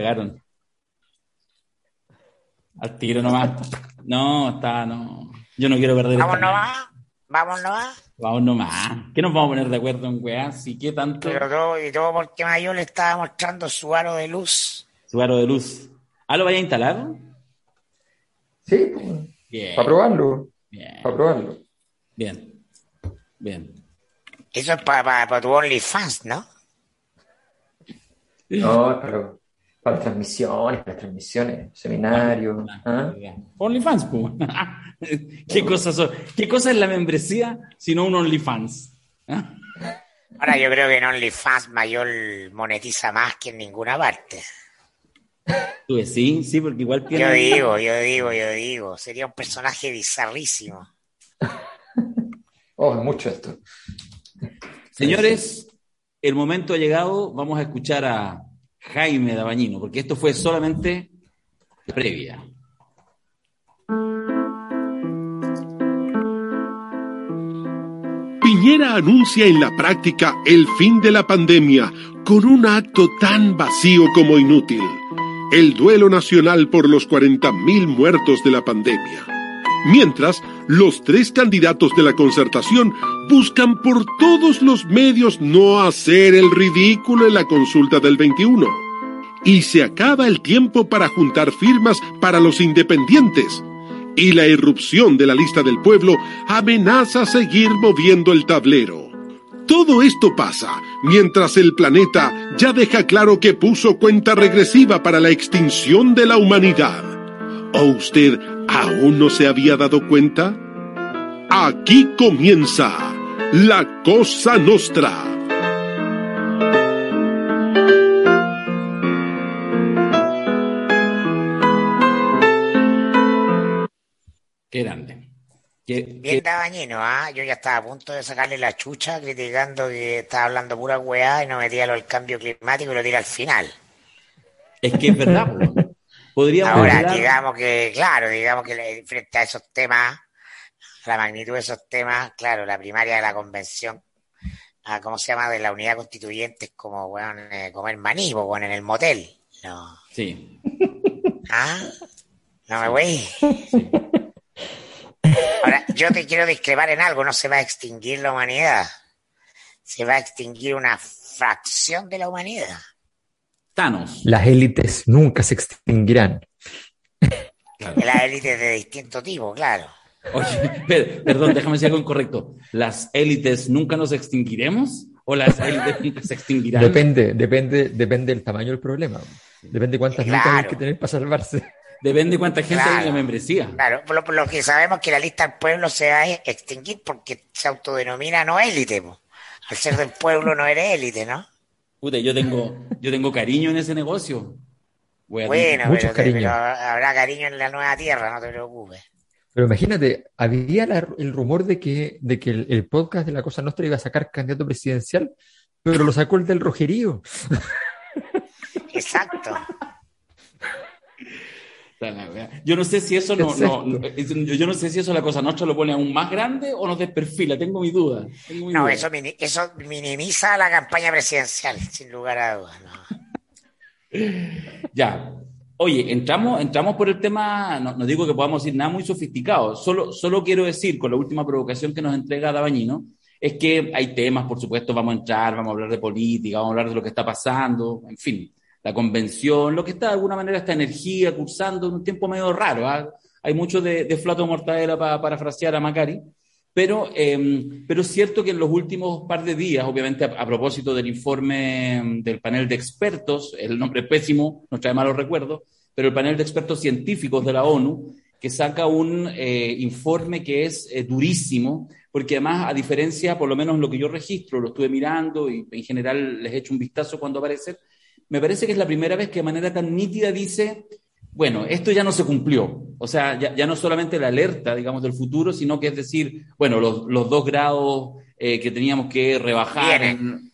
cagaron. Al tiro nomás. No, está, no. Yo no quiero perder Vamos nomás, vamos nomás. Vamos nomás. ¿Qué nos vamos a poner de acuerdo en weá? ¿Sí qué tanto? Pero todo, y todo porque Mayo le estaba mostrando su aro de luz. Su aro de luz. ¿Ah, lo vaya a instalar? Sí, Bien. para probarlo, Bien. para probarlo. Bien. Bien. Eso es para tu OnlyFans, ¿no? No, pero para las transmisiones, para las transmisiones, seminarios. ¿ah? OnlyFans, pues. ¿Qué, cosa son- ¿Qué cosa es la membresía si no un OnlyFans? ¿Ah? Ahora yo creo que en OnlyFans Mayor monetiza más que en ninguna parte. Tú sí, sí, porque igual Yo tiene. digo, yo digo, yo digo. Sería un personaje bizarrísimo. Oh, mucho esto. Señores, el momento ha llegado. Vamos a escuchar a Jaime Dabañino, porque esto fue solamente previa. Piñera anuncia en la práctica el fin de la pandemia con un acto tan vacío como inútil. El duelo nacional por los 40.000 muertos de la pandemia. Mientras, los tres candidatos de la concertación buscan por todos los medios no hacer el ridículo en la consulta del 21. Y se acaba el tiempo para juntar firmas para los independientes. Y la irrupción de la lista del pueblo amenaza seguir moviendo el tablero. Todo esto pasa mientras el planeta ya deja claro que puso cuenta regresiva para la extinción de la humanidad. ¿O usted aún no se había dado cuenta? Aquí comienza la Cosa Nostra. Qué grande. Qué- Bien dabañino, ¿ah? Yo ya estaba a punto de sacarle la chucha criticando que estaba hablando pura weá y no metía lo del cambio climático y lo tira al final. es que es verdad. Podríamos Ahora, hablar- digamos que, claro, digamos que frente a esos temas, la magnitud de esos temas, claro, la primaria de la convención, ¿cómo se llama? De la unidad constituyente es como, weón, eh, comer maní, weón, en el motel. No. Sí, ¿Ah? No me voy. Ahora, yo te quiero discrepar en algo, no se va a extinguir la humanidad. Se va a extinguir una fracción de la humanidad. Thanos. Las élites nunca se extinguirán. Las élites de distinto tipo, claro. Oye, per- perdón, déjame decir algo incorrecto. ¿Las élites nunca nos extinguiremos? ¿O las élites nunca se extinguirán? Depende, depende, depende del tamaño del problema. Depende cuántas lucas hay Claro. que tener para salvarse. Depende de cuánta gente hay en la Claro. membresía. Claro, por lo, por lo que sabemos que la lista del pueblo se va a extinguir porque se autodenomina no élite. po. Al ser del pueblo no eres élite, ¿no? Puta, yo tengo, yo tengo cariño en ese negocio. Voy a- Bueno, Mucho pero, cariño. pero habrá cariño en la nueva tierra, no te preocupes. Pero imagínate, había la- el rumor de que, de que el, el podcast de La Cosa Nostra iba a sacar candidato presidencial, pero lo sacó el del rojerío. Exacto. Yo no sé si eso no, no- yo no sé si eso la cosa nuestra lo pone aún más grande o nos desperfila, tengo mi duda. tengo mi No, duda. eso, mini- eso minimiza la campaña presidencial, sin lugar a dudas. ¿no? Ya. Oye, entramos, entramos por el tema, no, no digo que podamos decir nada muy sofisticado, solo, solo quiero decir, con la última provocación que nos entrega Dabañino, es que hay temas, por supuesto, vamos a entrar, vamos a hablar de política, vamos a hablar de lo que está pasando, en fin, la convención, lo que está de alguna manera, esta energía cursando en un tiempo medio raro. ¿ah? Hay mucho de, de flato mortadela para parafrasear a Macari, pero, eh, pero es cierto que en los últimos par de días, obviamente a, propósito del informe del panel de expertos, el nombre pésimo, nos trae malos recuerdos, pero el panel de expertos científicos de la ONU, que saca un eh, informe que es eh, durísimo, porque además, a diferencia, por lo menos lo que yo registro, lo estuve mirando y en general les he hecho un vistazo cuando aparece, me parece que es la primera vez que de manera tan nítida dice, bueno, esto ya no se cumplió. O sea, ya, ya no solamente la alerta, digamos, del futuro, sino que es decir, bueno, los, los dos grados eh, que teníamos que rebajar, en-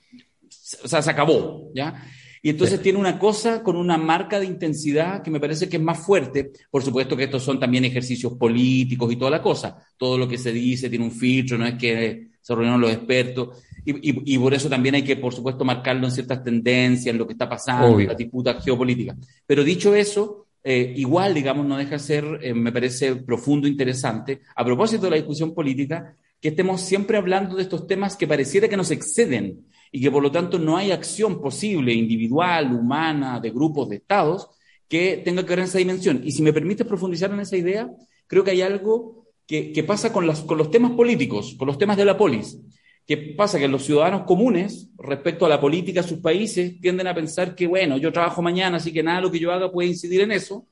o sea, se acabó, ¿ya? Y entonces tiene una cosa con una marca de intensidad que me parece que es más fuerte. Por supuesto que estos son también ejercicios políticos y toda la cosa. Todo lo que se dice tiene un filtro, no es que se reunieron los expertos. Y, y, por eso también hay que, por supuesto, marcarlo en ciertas tendencias, en lo que está pasando, en las disputas geopolíticas. Pero dicho eso, eh, igual, digamos, no deja de ser, eh, me parece profundo, interesante, a propósito de la discusión política, que estemos siempre hablando de estos temas que pareciera que nos exceden y que por lo tanto no hay acción posible, individual, humana, de grupos, de estados, que tenga que ver en esa dimensión. Y si me permites profundizar en esa idea, creo que hay algo que, que pasa con, las, con los temas políticos, con los temas de la polis. ¿Qué pasa? Que los ciudadanos comunes, respecto a la política de sus países, tienden a pensar que, bueno, yo trabajo mañana, así que nada lo que yo haga puede incidir en eso.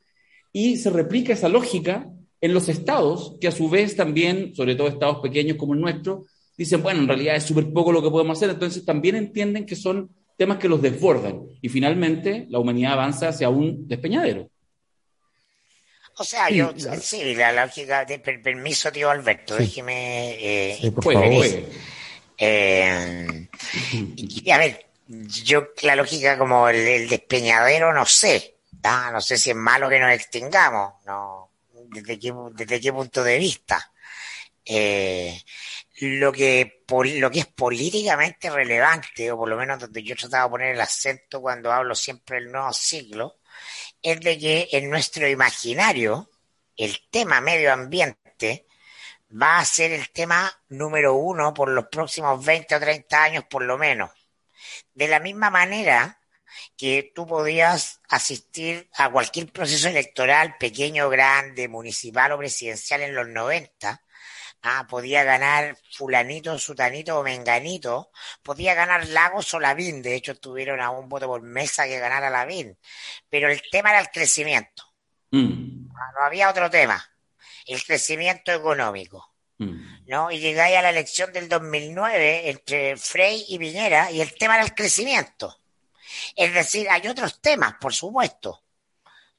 Y se replica esa lógica en los estados, que a su vez también, sobre todo estados pequeños como el nuestro, dicen, bueno, en realidad es súper poco lo que podemos hacer, entonces también entienden que son temas que los desbordan. Y finalmente la humanidad avanza hacia un despeñadero. O sea, yo, sí, la lógica, de, permiso, tío Alberto, déjeme... Eh, por favor. Eh, a ver, yo la lógica como el, despeñadero no sé, no sé si es malo que nos extingamos, no, desde qué, desde qué punto de vista. Eh, lo que lo que es políticamente relevante, o por lo menos donde yo he tratado de poner el acento cuando hablo siempre del nuevo siglo, es de que en nuestro imaginario el tema medio ambiente va a ser el tema número uno por los próximos 20 o 30 años por lo menos. De la misma manera que tú podías asistir a cualquier proceso electoral, pequeño, grande, municipal o presidencial en los 90, ah, podía ganar fulanito, sutanito o menganito, podía ganar Lagos o Lavín, de hecho tuvieron a un voto por mesa que ganara Lavín, pero el tema era el crecimiento. Mm. Ah, no había otro tema el crecimiento económico. Mm. ¿no? Y llegáis a la elección del 2009 entre Frey y Viñera y el tema era el crecimiento. Es decir, hay otros temas, por supuesto,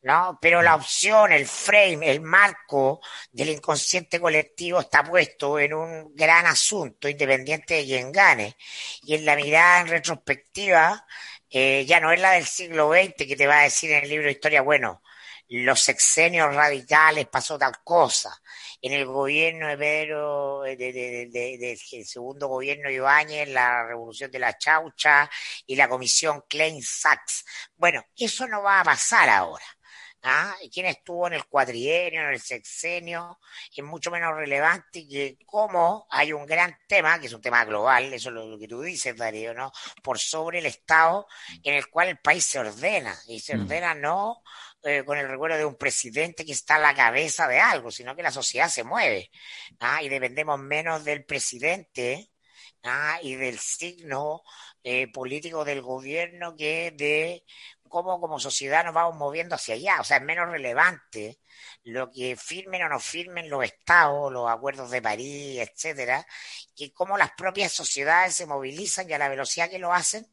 ¿no? Pero la opción, el frame, el marco del inconsciente colectivo está puesto en un gran asunto, independiente de quien gane. Y en la mirada en retrospectiva, eh, ya no es la del siglo XX que te va a decir en el libro de historia, bueno, los sexenios radicales pasó tal cosa. En el gobierno de Pedro, del segundo gobierno de Ibáñez, la revolución de la chaucha y la comisión Klein-Sachs. Bueno, eso no va a pasar ahora. ¿Ah? ¿Quién estuvo en el cuatrienio, en el sexenio? Es mucho menos relevante que cómo hay un gran tema, que es un tema global, eso es lo, que tú dices, Darío, ¿no? Por sobre el Estado en el cual el país se ordena, y se mm. ordena no eh, con el recuerdo de un presidente que está a la cabeza de algo, sino que la sociedad se mueve ¿ah? y dependemos menos del presidente ¿ah? y del signo eh, político del gobierno que de cómo como sociedad nos vamos moviendo hacia allá. O sea, es menos relevante lo que firmen o no firmen los estados, los acuerdos de París, etcétera, y cómo las propias sociedades se movilizan y a la velocidad que lo hacen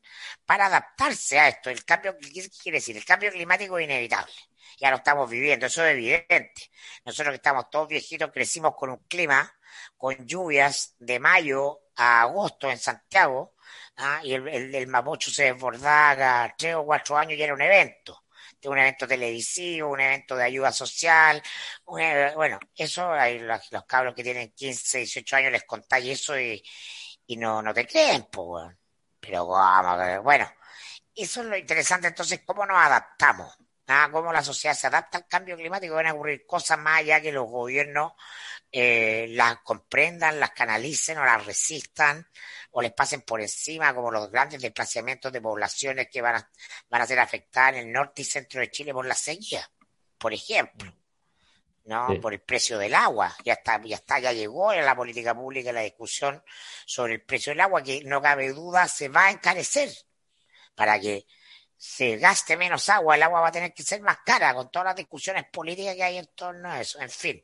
para adaptarse a esto. El cambio, ¿qué quiere decir? El cambio climático es inevitable. Ya lo estamos viviendo, eso es evidente. Nosotros que estamos todos viejitos crecimos con un clima, con lluvias de mayo a agosto en Santiago, ¿ah? y el, el, Mapocho se desbordaba tres o cuatro años y era un evento un evento televisivo, un evento de ayuda social. bueno, eso hay los, cabros que tienen 15, 18 años les contáis eso y, y no, no te creen, pues, Pero vamos, bueno, eso es lo interesante. Entonces, ¿cómo nos adaptamos? ¿Ah? ¿Cómo la sociedad se adapta al cambio climático? Van a ocurrir cosas más allá que los gobiernos eh, las comprendan, las canalicen o las resistan o les pasen por encima, como los grandes desplazamientos de poblaciones que van a, van a ser afectadas en el norte y centro de Chile por la sequía, por ejemplo. ¿no? Por el precio del agua. Ya está, ya está, ya llegó en la política pública la discusión sobre el precio del agua, que no cabe duda se va a encarecer para que se gaste menos agua, el agua va a tener que ser más cara, con todas las discusiones políticas que hay en torno a eso. En fin,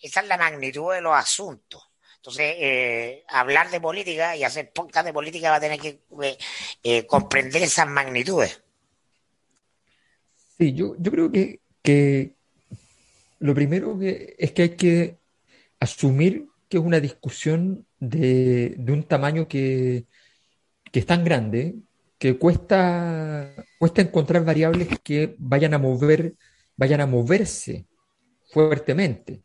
esa es la magnitud de los asuntos. Entonces, eh, hablar de política y hacer podcast de política va a tener que eh, eh, comprender esas magnitudes. Sí, yo, yo creo que, que lo primero que es que hay que asumir que es una discusión de, de un tamaño que, que es tan grande que cuesta, cuesta encontrar variables que vayan a mover, vayan a moverse fuertemente.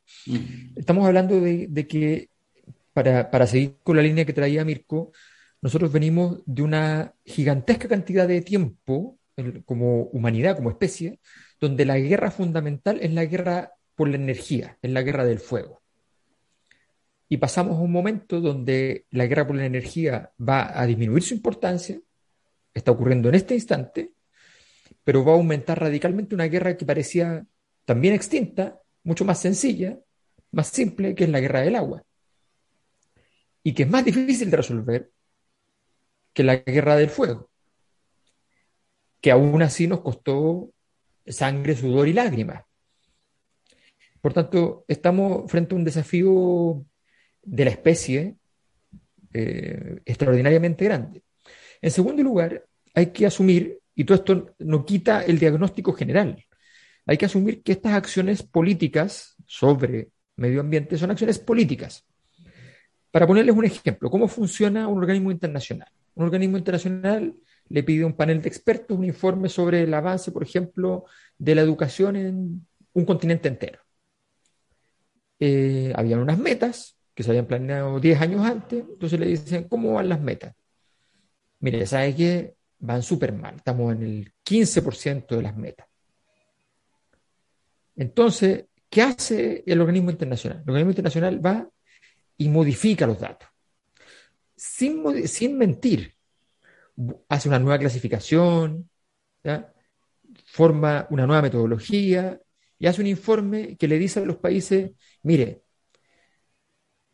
Estamos hablando de, que, para, seguir con la línea que traía Mirko, nosotros venimos de una gigantesca cantidad de tiempo como humanidad, como especie, donde la guerra fundamental es la guerra por la energía, es la guerra del fuego. Y pasamos a un momento donde la guerra por la energía va a disminuir su importancia, está ocurriendo en este instante, pero va a aumentar radicalmente una guerra que parecía también extinta, mucho más sencilla, más simple, que es la guerra del agua. Y que es más difícil de resolver que la guerra del fuego, que aún así nos costó sangre, sudor y lágrimas. Por tanto, estamos frente a un desafío de la especie eh, extraordinariamente grande. En segundo lugar, hay que asumir, y todo esto no quita el diagnóstico general, hay que asumir que estas acciones políticas sobre medio ambiente son acciones políticas. Para ponerles un ejemplo, ¿cómo funciona un organismo internacional? Un organismo internacional le pide a un panel de expertos un informe sobre el avance, por ejemplo, de la educación en un continente entero. Eh, habían unas metas que se habían planeado 10 años antes, entonces le dicen, ¿cómo van las metas? Mire, ¿sabe que Van súper mal, estamos en el 15% de las metas. Entonces, ¿qué hace el organismo internacional? El organismo internacional va y modifica los datos. Sin, sin mentir, hace una nueva clasificación, forma una nueva metodología y hace un informe que le dice a los países, mire,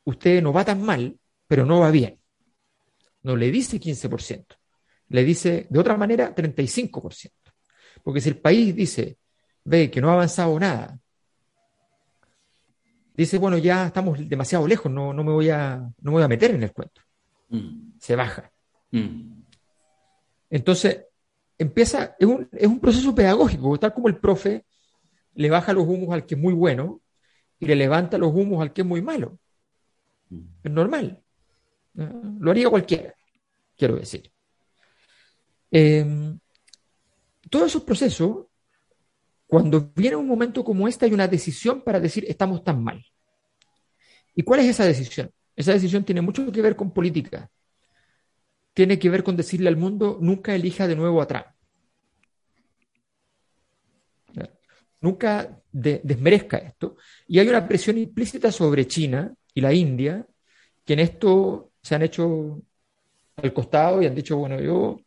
usted no va tan mal, pero no va bien. No le dice 15%, le dice de otra manera 35%. Porque si el país dice, ve que no ha avanzado nada, dice, bueno, ya estamos demasiado lejos, no, no, me, voy a, no me voy a meter en el cuento. Mm. Se baja. Mm. Entonces, empieza, es un, es un proceso pedagógico, tal como el profe le baja los humos al que es muy bueno y le levanta los humos al que es muy malo. Mm. Es normal. Lo haría cualquiera, quiero decir. Em, todos esos procesos, cuando viene un momento como este, hay una decisión para decir estamos tan mal. ¿Y cuál es esa decisión? Esa decisión tiene mucho que ver con política, tiene que ver con decirle al mundo, nunca elija de nuevo a Trump. Nunca desmerezca esto. Y hay una presión implícita sobre China y la India, que en esto se han hecho al costado y han dicho, bueno, yo,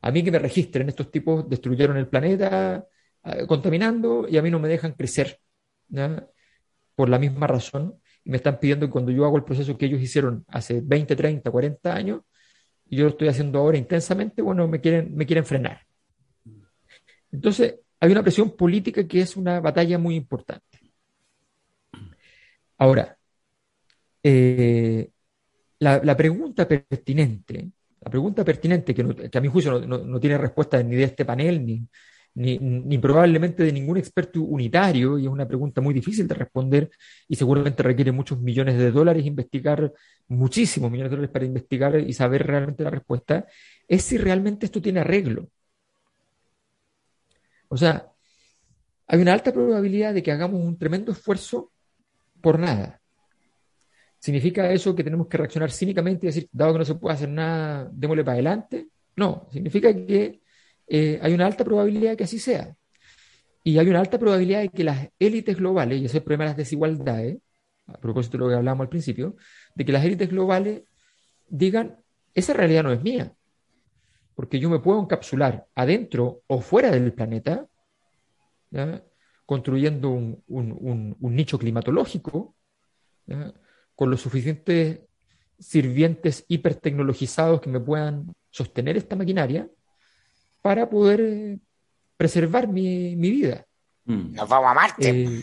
a mí que me registren, estos tipos destruyeron el planeta eh, contaminando y a mí no me dejan crecer, por la misma razón, me están pidiendo que cuando yo hago el proceso que ellos hicieron hace 20, 30, 40 años, y yo lo estoy haciendo ahora intensamente, bueno, me quieren, me quieren frenar. Entonces, hay una presión política que es una batalla muy importante. Ahora, eh, la, pregunta pertinente, la pregunta pertinente que, que a mi juicio no, tiene respuesta ni de este panel, ni, ni, probablemente de ningún experto unitario, y es una pregunta muy difícil de responder y seguramente requiere muchos millones de dólares investigar, muchísimos millones de dólares para investigar y saber realmente la respuesta, es si realmente esto tiene arreglo. O sea, hay una alta probabilidad de que hagamos un tremendo esfuerzo por nada. ¿Significa eso que tenemos que reaccionar cínicamente y decir, dado que no se puede hacer nada, démosle para adelante? No, significa que eh, hay una alta probabilidad de que así sea. Y hay una alta probabilidad de que las élites globales, y ese es el problema de las desigualdades, a propósito de lo que hablamos al principio, de que las élites globales digan, esa realidad no es mía, porque yo me puedo encapsular adentro o fuera del planeta, construyendo un, nicho climatológico, con los suficientes sirvientes hipertecnologizados que me puedan sostener esta maquinaria, para poder eh, preservar mi, vida. Mm. Nos vamos a Marte. Eh,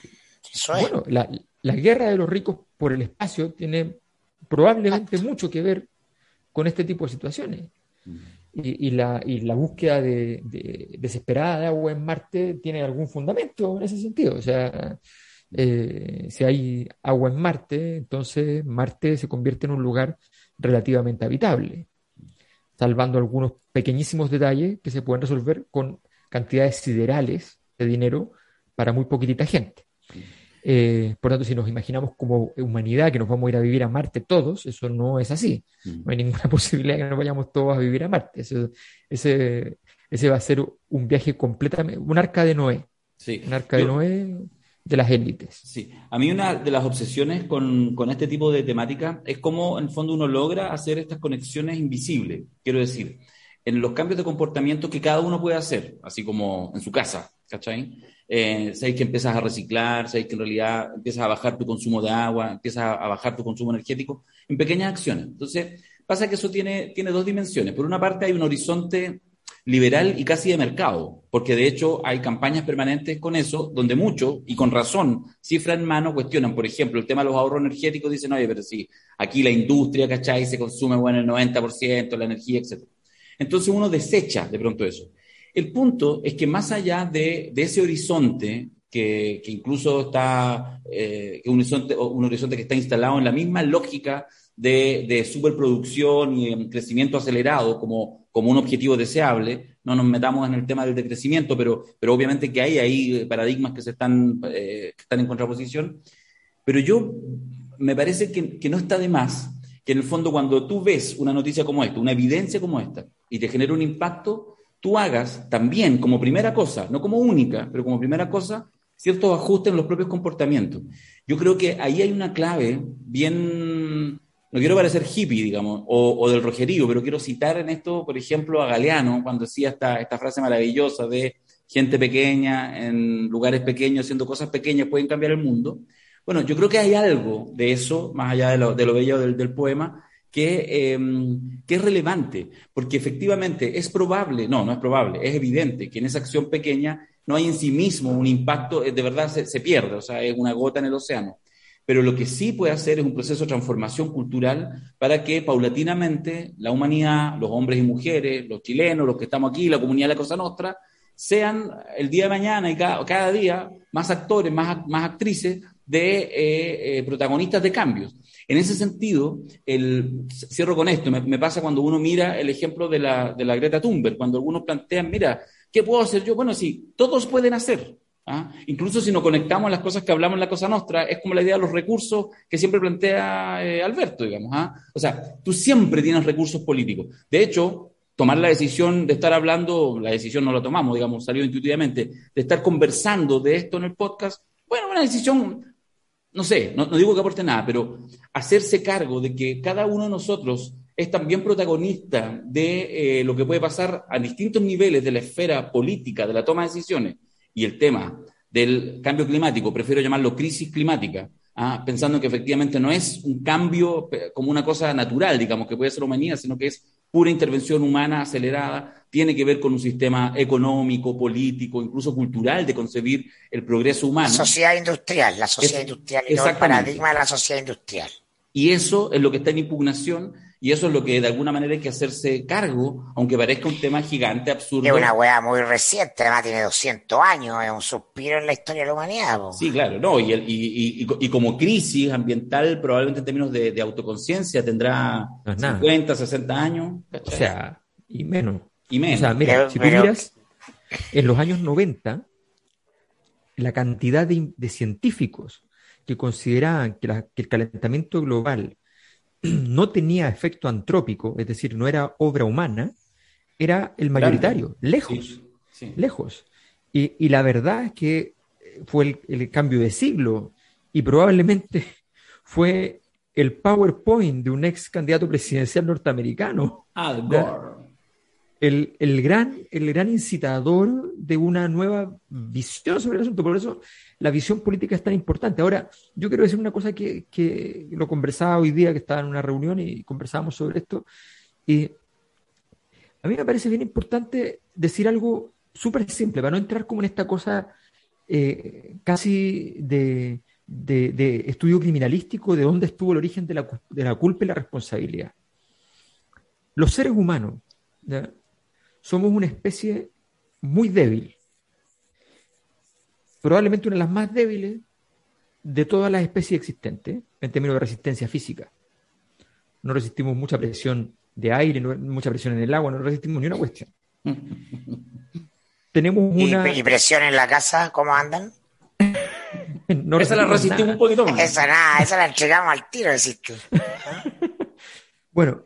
bueno, la, guerra de los ricos por el espacio tiene probablemente mucho que ver con este tipo de situaciones. Mm. Y, la, búsqueda de, desesperada de agua en Marte tiene algún fundamento en ese sentido. O sea, eh, si hay agua en Marte, entonces Marte se convierte en un lugar relativamente habitable salvando algunos pequeñísimos detalles que se pueden resolver con cantidades siderales de dinero para muy poquitita gente. Eh, por tanto, si nos imaginamos como humanidad que nos vamos a ir a vivir a Marte todos, eso no es así. Mm. No hay ninguna posibilidad de que nos vayamos todos a vivir a Marte. Eso- ese, ese va a ser un viaje completamente, un arca de Noé, Sí. un arca de Noé de las élites. Sí, a mí una de las obsesiones con, con este tipo de temática es cómo en el fondo uno logra hacer estas conexiones invisibles. Quiero decir, en los cambios de comportamiento que cada uno puede hacer, así como en su casa, ¿cachai? Eh, que empiezas a reciclar, sabéis que en realidad empiezas a bajar tu consumo de agua, empiezas a bajar tu consumo energético en pequeñas acciones. Entonces, pasa que eso tiene, tiene dos dimensiones. Por una parte hay un horizonte liberal y casi de mercado, porque de hecho hay campañas permanentes con eso, donde muchos, y con razón, cifra en mano, cuestionan, por ejemplo, el tema de los ahorros energéticos, dicen, oye, pero si aquí la industria, ¿cachai? Se consume, bueno, el 90%, la energía, etc. Entonces uno desecha de pronto eso. El punto es que más allá de, ese horizonte, que, incluso está, eh, un horizonte que está instalado en la misma lógica de, de superproducción y en crecimiento acelerado como, como un objetivo deseable. No nos metamos en el tema del decrecimiento, pero, pero obviamente que hay ahí paradigmas que, se están, eh, que están en contraposición. Pero yo me parece que, que no está de más que en el fondo cuando tú ves una noticia como esta, una evidencia como esta, y te genera un impacto, tú hagas también como primera cosa, no como única, pero como primera cosa, ciertos ajustes en los propios comportamientos. Yo creo que ahí hay una clave bien, no quiero parecer hippie, digamos, o, o del rojerío, pero quiero citar en esto, por ejemplo, a Galeano, cuando decía esta, esta frase maravillosa de gente pequeña en lugares pequeños, haciendo cosas pequeñas, pueden cambiar el mundo. Bueno, yo creo que hay algo de eso, más allá de lo, de lo bello del, del poema, que, eh, que, es relevante, porque efectivamente es probable, no, no es probable, es evidente que en esa acción pequeña no hay en sí mismo un impacto, de verdad se, se, pierde, o sea, es una gota en el océano. Pero lo que sí puede hacer es un proceso de transformación cultural para que paulatinamente la humanidad, los hombres y mujeres, los chilenos, los que estamos aquí, la comunidad de la Cosa Nostra, sean el día de mañana y cada, día más actores, más, más actrices de eh, eh, protagonistas de cambios. En ese sentido, el, cierro con esto, me, me, pasa cuando uno mira el ejemplo de la, de la Greta Thunberg, cuando algunos plantean, mira, ¿qué puedo hacer yo? Bueno, sí, todos pueden hacer. ¿Ah? Incluso si nos conectamos las cosas que hablamos en la Cosa Nostra, es como la idea de los recursos que siempre plantea eh, Alberto, digamos. ¿ah? O sea, tú siempre tienes recursos políticos. De hecho, tomar la decisión de estar hablando, la decisión no la tomamos, digamos, salió intuitivamente, de estar conversando de esto en el podcast, bueno, una decisión no sé, no, no, digo que aporte nada, pero hacerse cargo de que cada uno de nosotros es también protagonista de eh, lo que puede pasar a distintos niveles de la esfera política, de la toma de decisiones, y el tema del cambio climático, prefiero llamarlo crisis climática, ¿ah? pensando que efectivamente no es un cambio como una cosa natural, digamos, que puede ser humanidad, sino que es pura intervención humana acelerada, tiene que ver con un sistema económico, político, incluso cultural de concebir el progreso humano. La sociedad industrial, la sociedad es, industrial y no el paradigma de la sociedad industrial. Y eso es lo que está en impugnación y eso es lo que de alguna manera hay que hacerse cargo, aunque parezca un tema gigante, absurdo. Es una weá muy reciente, además tiene 200 años, es un suspiro en la historia de la humanidad. Po. Sí, claro, no, y, el, y, y, y, como crisis ambiental, probablemente en términos de, de autoconciencia tendrá no 50, 60 años. ¿cachai? O sea, y menos. Y menos. O sea, mira, pero, si tú pero... miras, en los años 90, la cantidad de, de científicos que consideraban que, la, que, el calentamiento global no tenía efecto antrópico, es decir, no era obra humana, era el mayoritario, lejos, sí, sí. lejos. Y, y, la verdad es que fue el, el, cambio de siglo y probablemente fue el PowerPoint de un ex candidato presidencial norteamericano. Al Gore. El, el, gran, el gran incitador de una nueva visión sobre el asunto. Por eso la visión política es tan importante. Ahora, yo quiero decir una cosa que, que lo conversaba hoy día, que estaba en una reunión y conversábamos sobre esto. Y a mí me parece bien importante decir algo súper simple, para no entrar como en esta cosa eh, casi de, de, estudio criminalístico de dónde estuvo el origen de la, de la culpa y la responsabilidad. Los seres humanos ¿ya? Somos una especie muy débil, probablemente una de las más débiles de todas las especies existentes en términos de resistencia física. No resistimos mucha presión de aire, no, mucha presión en el agua, no resistimos ni una cuestión. Tenemos una... ¿Y, ¿Y, presión en la casa? ¿Cómo andan? No Esa la resistimos nada. un poquito más. Esa nada, esa la entregamos al tiro, decís tú. Bueno,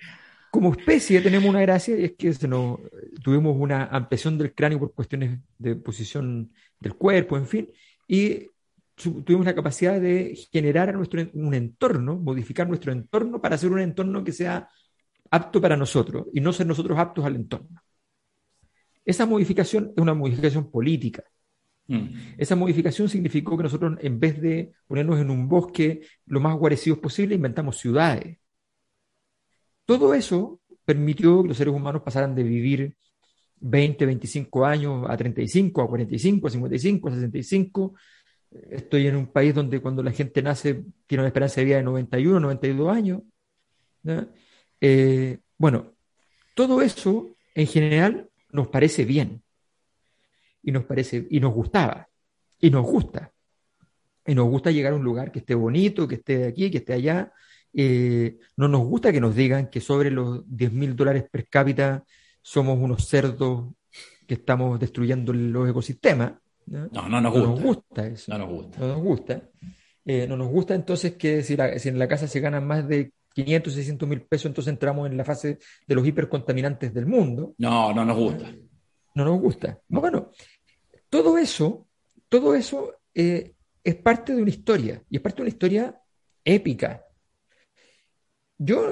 como especie tenemos una gracia y es que se nos, tuvimos una ampliación del cráneo por cuestiones de posición del cuerpo, en fin, y tuvimos la capacidad de generar a nuestro, un entorno, modificar nuestro entorno para hacer un entorno que sea apto para nosotros y no ser nosotros aptos al entorno. Esa modificación es una modificación política. Mm. Esa modificación significó que nosotros, en vez de ponernos en un bosque lo más guarecidos posible, inventamos ciudades. Todo eso permitió que los seres humanos pasaran de vivir 20, 25 años a 35, a 45, a 55, a 65. Estoy en un país donde cuando la gente nace tiene una esperanza de vida de 91, 92 años. ¿no? Eh, bueno, todo eso en general nos parece bien y nos parece y nos gustaba y nos gusta y nos gusta llegar a un lugar que esté bonito, que esté aquí, que esté allá. Eh, no nos gusta que nos digan que sobre los 10 mil dólares per cápita somos unos cerdos que estamos destruyendo los ecosistemas. ¿no? No, no nos No nos gusta. gusta eso. No nos gusta. No nos gusta. Eh, no nos gusta entonces que si, la- si en la casa se ganan más de 500, 600 mil pesos, entonces entramos en la fase de los hipercontaminantes del mundo. No, no nos gusta. No nos gusta. Bueno, todo eso, todo eso eh, es parte de una historia, y es parte de una historia épica. Yo,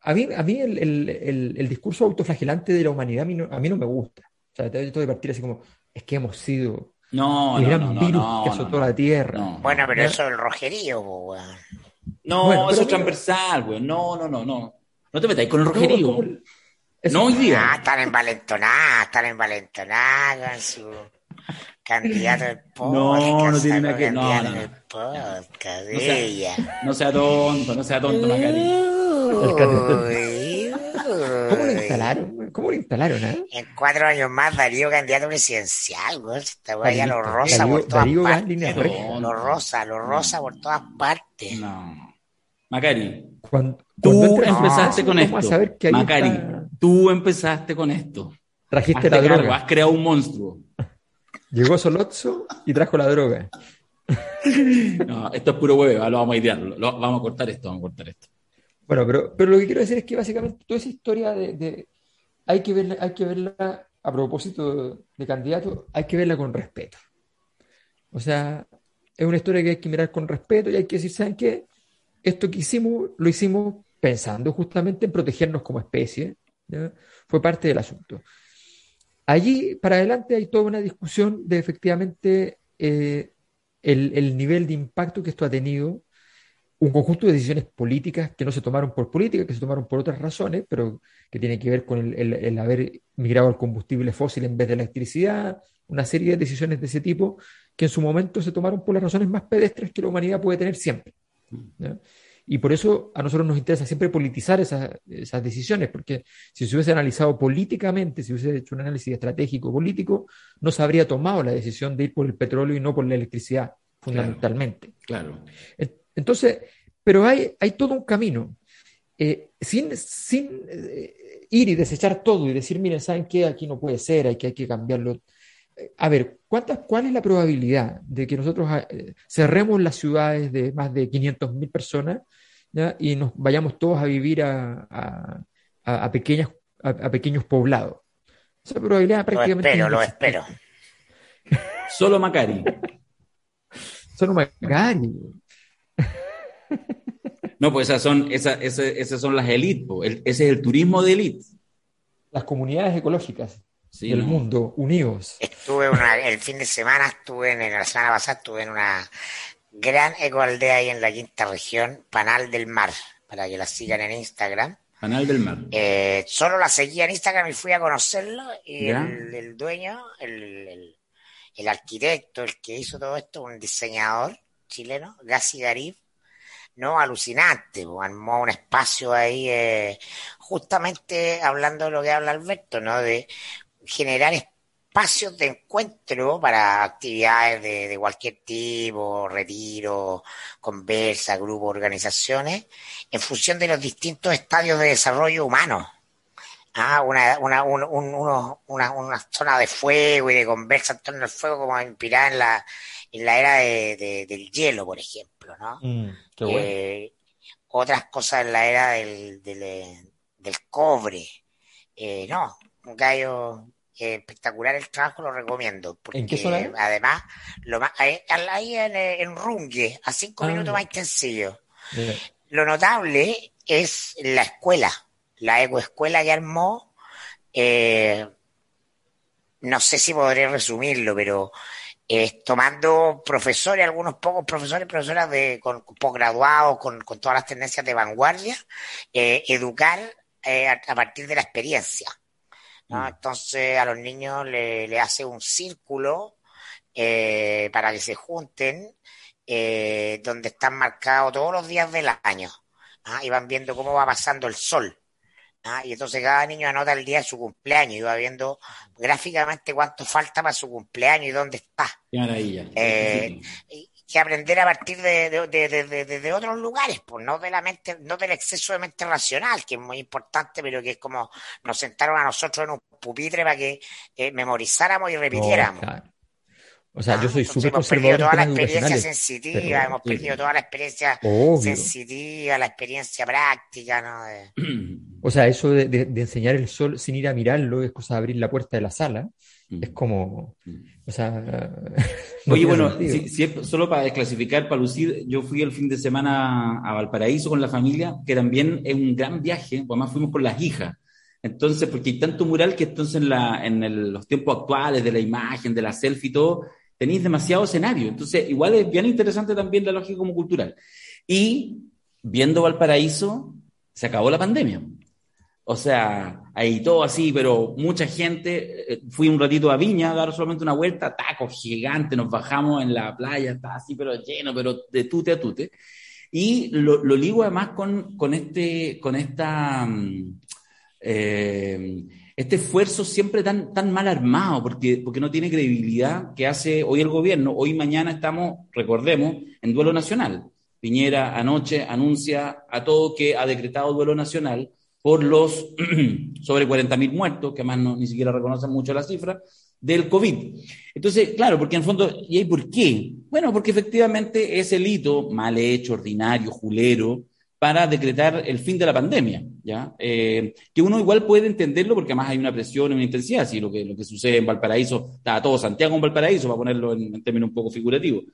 a mí, a mí el, el- el- el discurso autoflagelante de la humanidad a mí no, a mí no me gusta. O sea, esto de partir así como, es que hemos sido No, el no, gran no, no, virus no, que no, azotó no. la Tierra. No. Bueno, pero eso es el rojerío, weón. No, Bueno, eso es transversal, güey. No, no, no, no. No te metáis con el rojerío. No hoy Ah, día. están envalentonadas, están envalentonadas su candidato del podcast. No, no tiene nada que- no, candidato no, no. del podcast, No sea-. No sea tonto, no sea tonto, Macari. El ¿Cómo lo instalaron? ¿Cómo lo instalaron? eh? En cuatro años más, Darío candidato presidencial, güey. Esta weá ya lo rosa Darío- por todas Darío partes. Lo rosa, lo rosa por todas partes. No. Macari, Cuando, tú cuando empezaste con esto. saber que Macari, está- tú empezaste con esto. trajiste Hazte la cargo, droga. has creado un monstruo. Llegó Solozzo y trajo la droga. No, esto es puro huevo, lo vamos a idear. Lo, lo- vamos a cortar esto, vamos a cortar esto. Bueno, pero, pero lo que quiero decir es que básicamente toda esa historia de, de- hay que verla, hay que verla, a propósito de candidato, hay que verla con respeto. O sea, es una historia que hay que mirar con respeto y hay que decir, ¿saben qué? Esto que hicimos, lo hicimos pensando justamente en protegernos como especie. ¿ya? Fue parte del asunto. Allí, para adelante, hay toda una discusión de efectivamente eh, el, el nivel de impacto que esto ha tenido un conjunto de decisiones políticas que no se tomaron por política, que se tomaron por otras razones, pero que tiene que ver con el, haber migrado al combustible fósil en vez de la electricidad, una serie de decisiones de ese tipo que en su momento se tomaron por las razones más pedestres que la humanidad puede tener siempre. Y por eso a nosotros nos interesa siempre politizar esas, esas decisiones, porque si se hubiese analizado políticamente, si hubiese hecho un análisis estratégico político, no se habría tomado la decisión de ir por el petróleo y no por la electricidad, fundamentalmente. Claro. En- Entonces, pero hay, hay todo un camino. Eh, sin sin eh, ir y desechar todo y decir, miren, ¿saben qué? Aquí no puede ser, hay que, hay que cambiarlo. A ver, ¿cuántas, ¿cuál es la probabilidad de que nosotros eh, cerremos las ciudades de más de 500.000 personas ¿ya? y nos vayamos todos a vivir a, a, a- a pequeñas, a, a pequeños poblados? Esa probabilidad Lo prácticamente espero, es lo espero. Solo Macari. Solo Macari. No, pues esas son, esas, esas, esas son las élites, ese es el turismo de élite. Las comunidades ecológicas Sí, del no. mundo unidos. Estuve una, el fin de semana, estuve en, en la semana pasada, estuve en una gran ecoaldea ahí en la quinta región, Panal del Mar, para que la sigan en Instagram. Canal del Mar. Eh, solo la seguía en Instagram y fui a conocerlo y el, el dueño, el, el- el arquitecto, el que hizo todo esto, un diseñador chileno, Gassi Garib, no, alucinante, po, armó un espacio ahí, eh, justamente hablando de lo que habla Alberto, ¿no? De generar espacios de encuentro para actividades de, de cualquier tipo, retiro, conversa, grupos, organizaciones, en función de los distintos estadios de desarrollo humano. Ah, una, una, un- un- uno- una, una zona de fuego y de conversa en torno al fuego como inspirada en la, en la era de, del hielo, por ejemplo, ¿no? Mm, qué bueno. Eh, otras cosas en la era del, del, del cobre. Eh, no, un gallo espectacular el trabajo, lo recomiendo. Porque, ¿En qué zona? Además, lo más, ahí, en, en Rungue, a cinco ah, minutos más sencillo. Lo notable es la escuela, la ecoescuela que armó. Eh, no sé si podré resumirlo, pero eh, tomando profesores, algunos pocos profesores, profesoras de, con, posgraduados, con, con, todas las tendencias de vanguardia, eh, educar eh, a, partir de la experiencia. ¿No? Mm. Entonces a los niños le, le hace un círculo eh, para que se junten, eh, donde están marcados todos los días del año. ¿ah? Y van viendo cómo va pasando el sol. ¿ah? Y entonces cada niño anota el día de su cumpleaños y va viendo gráficamente cuánto falta para su cumpleaños y dónde está. Eh, que aprender a partir de, de, otros lugares, pues no de la mente, no del exceso de mente racional, que es muy importante, pero que es como nos sentaron a nosotros en un pupitre para que eh, memorizáramos y repitiéramos. O sea, yo soy súper Hemos perdido toda la experiencia sensitiva, hemos perdido toda la experiencia sensitiva, la experiencia práctica, ¿no? O sea, eso de, enseñar el sol sin ir a mirarlo es cosa de abrir la puerta de la sala. Es como, o sea... Oye, bueno, si, solo para desclasificar, para lucir, yo fui el fin de semana a Valparaíso con la familia, que también es un gran viaje, además fuimos con las hijas. Entonces, porque hay tanto mural que entonces en, la, en los tiempos actuales de la imagen, de la selfie y todo, tenéis demasiado escenario. Entonces, igual es bien interesante también la lógica como cultural. Y viendo Valparaíso, se acabó la pandemia. O sea, ahí todo así, pero mucha gente. Eh, fui un ratito a Viña a dar solamente una vuelta, taco gigante, nos bajamos en la playa, está así, pero lleno, pero de tute a tute. Y lo, lo ligo además con, con, este, con esta, mm, eh, este esfuerzo siempre tan, tan mal armado, porque, porque no tiene credibilidad que hace hoy el gobierno. Hoy mañana estamos, recordemos, en duelo nacional. Piñera anoche anuncia a todo que ha decretado duelo nacional por los sobre 40.000 muertos, que además no, ni siquiera reconocen mucho la cifra, del COVID. Entonces, claro, porque en el fondo, ¿y ahí por qué? Bueno, porque efectivamente es el hito mal hecho, ordinario, julero, para decretar el fin de la pandemia, ¿ya? Eh, que uno igual puede entenderlo porque además hay una presión y una intensidad, así lo que, lo que sucede en Valparaíso, está todo Santiago en Valparaíso, para ponerlo en, en términos un poco figurativos.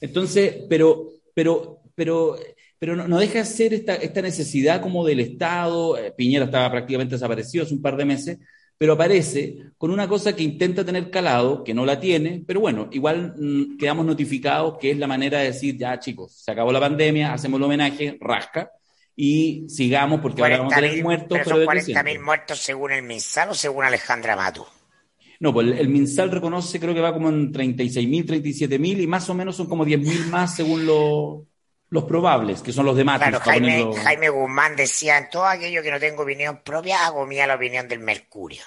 Entonces, pero, pero, pero pero no, deja de ser esta, esta, necesidad como del Estado. Eh, Piñera estaba prácticamente desaparecido hace un par de meses, pero aparece con una cosa que intenta tener calado, que no la tiene, pero bueno, igual mm, quedamos notificados que es la manera de decir, ya chicos, se acabó la pandemia, hacemos el homenaje, rasca, y sigamos porque ahora vamos a tener muertos. Pero, son 40.000 muertos según el MinSal o según Alejandra Matu. No, pues el, MinSal reconoce, creo que va como en 36.000, 37.000 y más o menos son como 10.000 más según lo los probables, que son los de Claro, Jaime, Jaime, Guzmán decía, en todo aquello que no tengo opinión propia, hago mía la opinión del Mercurio.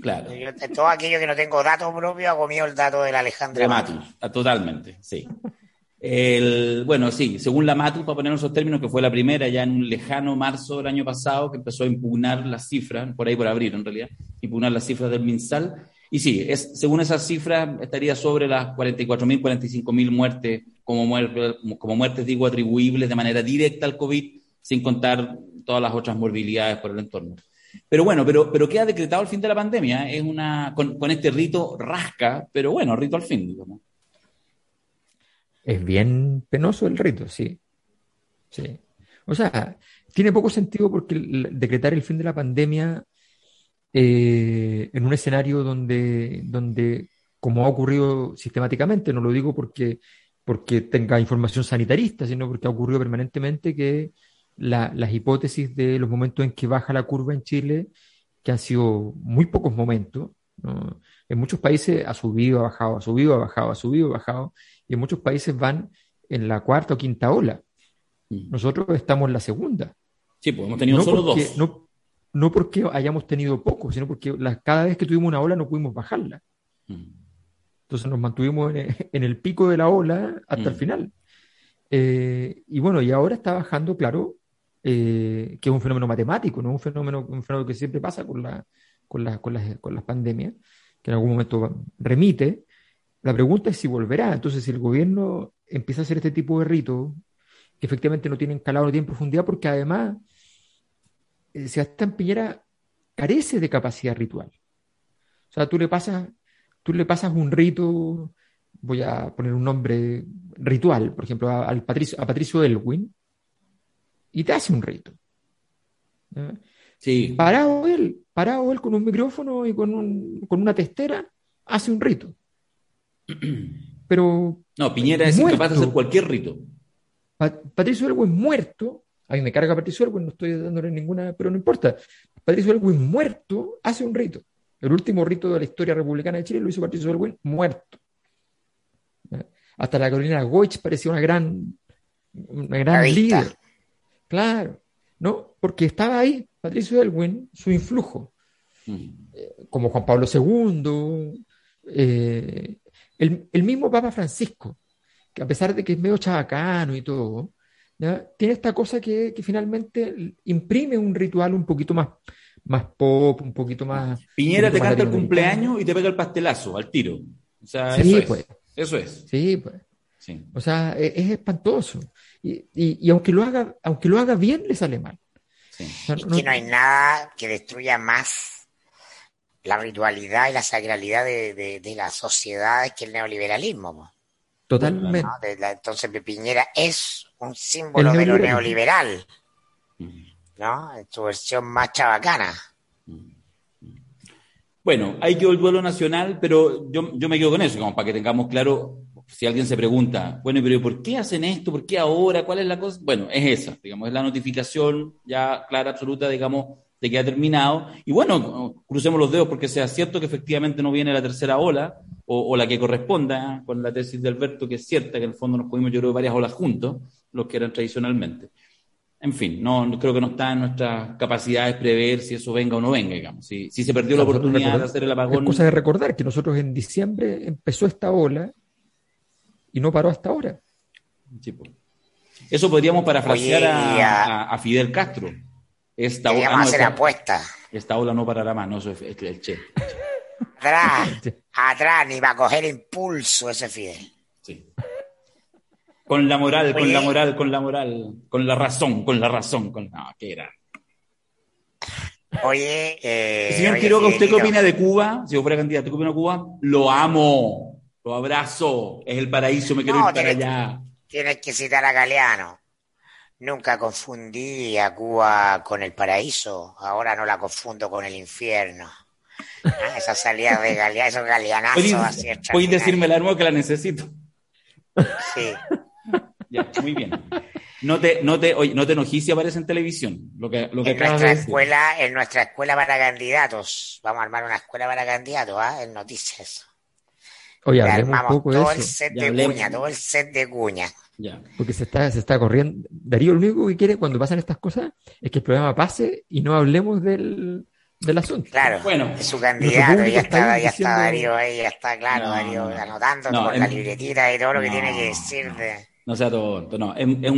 Claro. en todo aquello que no tengo datos propios, hago mío el dato del Alejandro Matus. Ah, totalmente, sí. El, bueno, sí, según la Matus, para poner esos términos, que fue la primera ya en un lejano marzo del año pasado, que empezó a impugnar las cifras, por ahí por abril en realidad, impugnar las cifras del MinSal, y sí, es, según esas cifras, estaría sobre las 44.000, 45.000 muertes como, muertes, digo, atribuibles de manera directa al COVID, sin contar todas las otras morbilidades por el entorno. Pero bueno, pero, pero ¿qué ha decretado el fin de la pandemia? Es una, con, con este rito rasca, pero bueno, rito al fin, digamos. Es bien penoso el rito, sí. Sí. O sea, tiene poco sentido porque decretar el fin de la pandemia eh, en un escenario donde, donde, como ha ocurrido sistemáticamente, no lo digo porque, porque tenga información sanitarista, sino porque ha ocurrido permanentemente que las hipótesis de los momentos en que baja la curva en Chile, que han sido muy pocos momentos, en muchos países ha subido, ha bajado, ha subido, ha bajado, ha subido, ha bajado, y en muchos países van en la cuarta o quinta ola. Mm. Nosotros estamos en la segunda. Sí, pues hemos tenido solo dos no porque hayamos tenido poco, sino porque cada vez que tuvimos una ola no pudimos bajarla. Mm. Entonces nos mantuvimos en, el pico de la ola hasta el mm. final. Eh, y bueno, y ahora está bajando, claro, eh, que es un fenómeno matemático, no un fenómeno, un fenómeno que siempre pasa con, la, con, con, las, con las pandemias, que en algún momento remite, la pregunta es si volverá. Entonces, si el gobierno empieza a hacer este tipo de ritos, que efectivamente no tienen calado, no tienen profundidad, porque además eh, Sebastián Piñera carece de capacidad ritual. O sea, tú le pasas, tú le pasas un rito, voy a poner un nombre ritual, por ejemplo, a, Patricio, a Patricio Elwin, y te hace un rito. Sí. Parado él, parado él con un micrófono y con, un, con una testera, hace un rito. Pero. No, Piñera es muerto. incapaz de hacer cualquier rito. Pa- Patricio Elwin muerto, a mí me carga Patricio Elwin, no estoy dándole ninguna, pero no importa. Patricio Elwin muerto hace un rito. El último rito de la historia republicana de Chile lo hizo Patricio Elwin muerto. Hasta la Carolina Goich parecía una gran, una gran líder. Claro, ¿no? Porque estaba ahí Patricio Elwin, su influjo, Mm. como Juan Pablo II, eh, el, el mismo Papa Francisco, que a pesar de que es medio chabacano y todo, ¿ya? tiene esta cosa que, que finalmente imprime un ritual un poquito más, más pop, un poquito más... Piñera te más canta el cumpleaños y te pega el pastelazo al tiro. O sea, Sí, eso es. pues. Eso es. Sí, pues. Sí. O sea, e- es, espantoso. Y, y- y aunque lo haga, aunque lo haga bien, le sale mal. sí. O sea, Es no- que no hay nada que destruya más la ritualidad y la sacralidad de, de, de las sociedades que el neoliberalismo. po, totalmente. ¿no? De la- entonces Piñera es un símbolo de lo neoliberal, ¿no? En su versión más chabacana. Bueno, hay que el duelo nacional, pero yo, yo me quedo con eso, como para que tengamos claro, si alguien se pregunta, bueno, pero ¿por qué hacen esto? ¿Por qué ahora? ¿Cuál es la cosa? Bueno, es esa, digamos, es la notificación ya clara, absoluta, digamos, de que ha terminado. Y bueno, crucemos los dedos porque sea cierto que efectivamente no viene la tercera ola, o, la que corresponda, con la tesis de Alberto, que es cierta, que en el fondo nos pudimos, yo creo, varias olas juntos, los que eran tradicionalmente. En fin, no, no creo que no está en nuestras capacidades prever si eso venga o no venga, digamos. Si, si se perdió la Nosotros oportunidad de hacer el Es apagón. cosa de recordar que nosotros en diciembre empezó esta ola y no paró hasta ahora. Sí, pues. Eso podríamos parafrasear Oye, a, Fidel Castro. Esta, ola- no, hacer esta- apuestas. esta ola no parará más, no, eso es, es el Che. Atrás, atrás, ni va a coger impulso ese Fidel. Sí. Con la moral, con la moral, con la moral, con la razón, con la razón, con no, ¿qué era? Oye, eh, Señor oye, Quiroga, ¿usted qué opina de Cuba? Si yo fuera candidato, ¿qué opina de Cuba? Lo amo, lo abrazo, es el paraíso, me quiero No, ir para allá. Tienes que citar a Galeano. Nunca confundí a Cuba con el paraíso. Ahora no la confundo con el infierno. Ah, Esa salida de Galeano, esos galeanazos así ¿Puedes, decirme la nueva que la necesito? Sí. Ya, muy bien. No te, no te, oye, no te enojes si aparece en televisión. Lo que, lo que En nuestra escuela, en nuestra escuela para candidatos. Vamos a armar una escuela para candidatos, ¿ah? En noticias. Oye, hablemos un armamos poco de todo el eso, set Ya de hablemos. cuña, todo el set de cuña. Ya. porque se está, se está corriendo. Darío lo único que quiere cuando pasan estas cosas es que el programa pase y no hablemos del, del asunto. Claro, Bueno, es su candidato, ya está ya diciendo- está Darío ahí, ya está claro, No, Darío no. anotando No, con la en- libretita y todo lo que no, tiene que decir no. de... No sea tonto, no, es, un, es,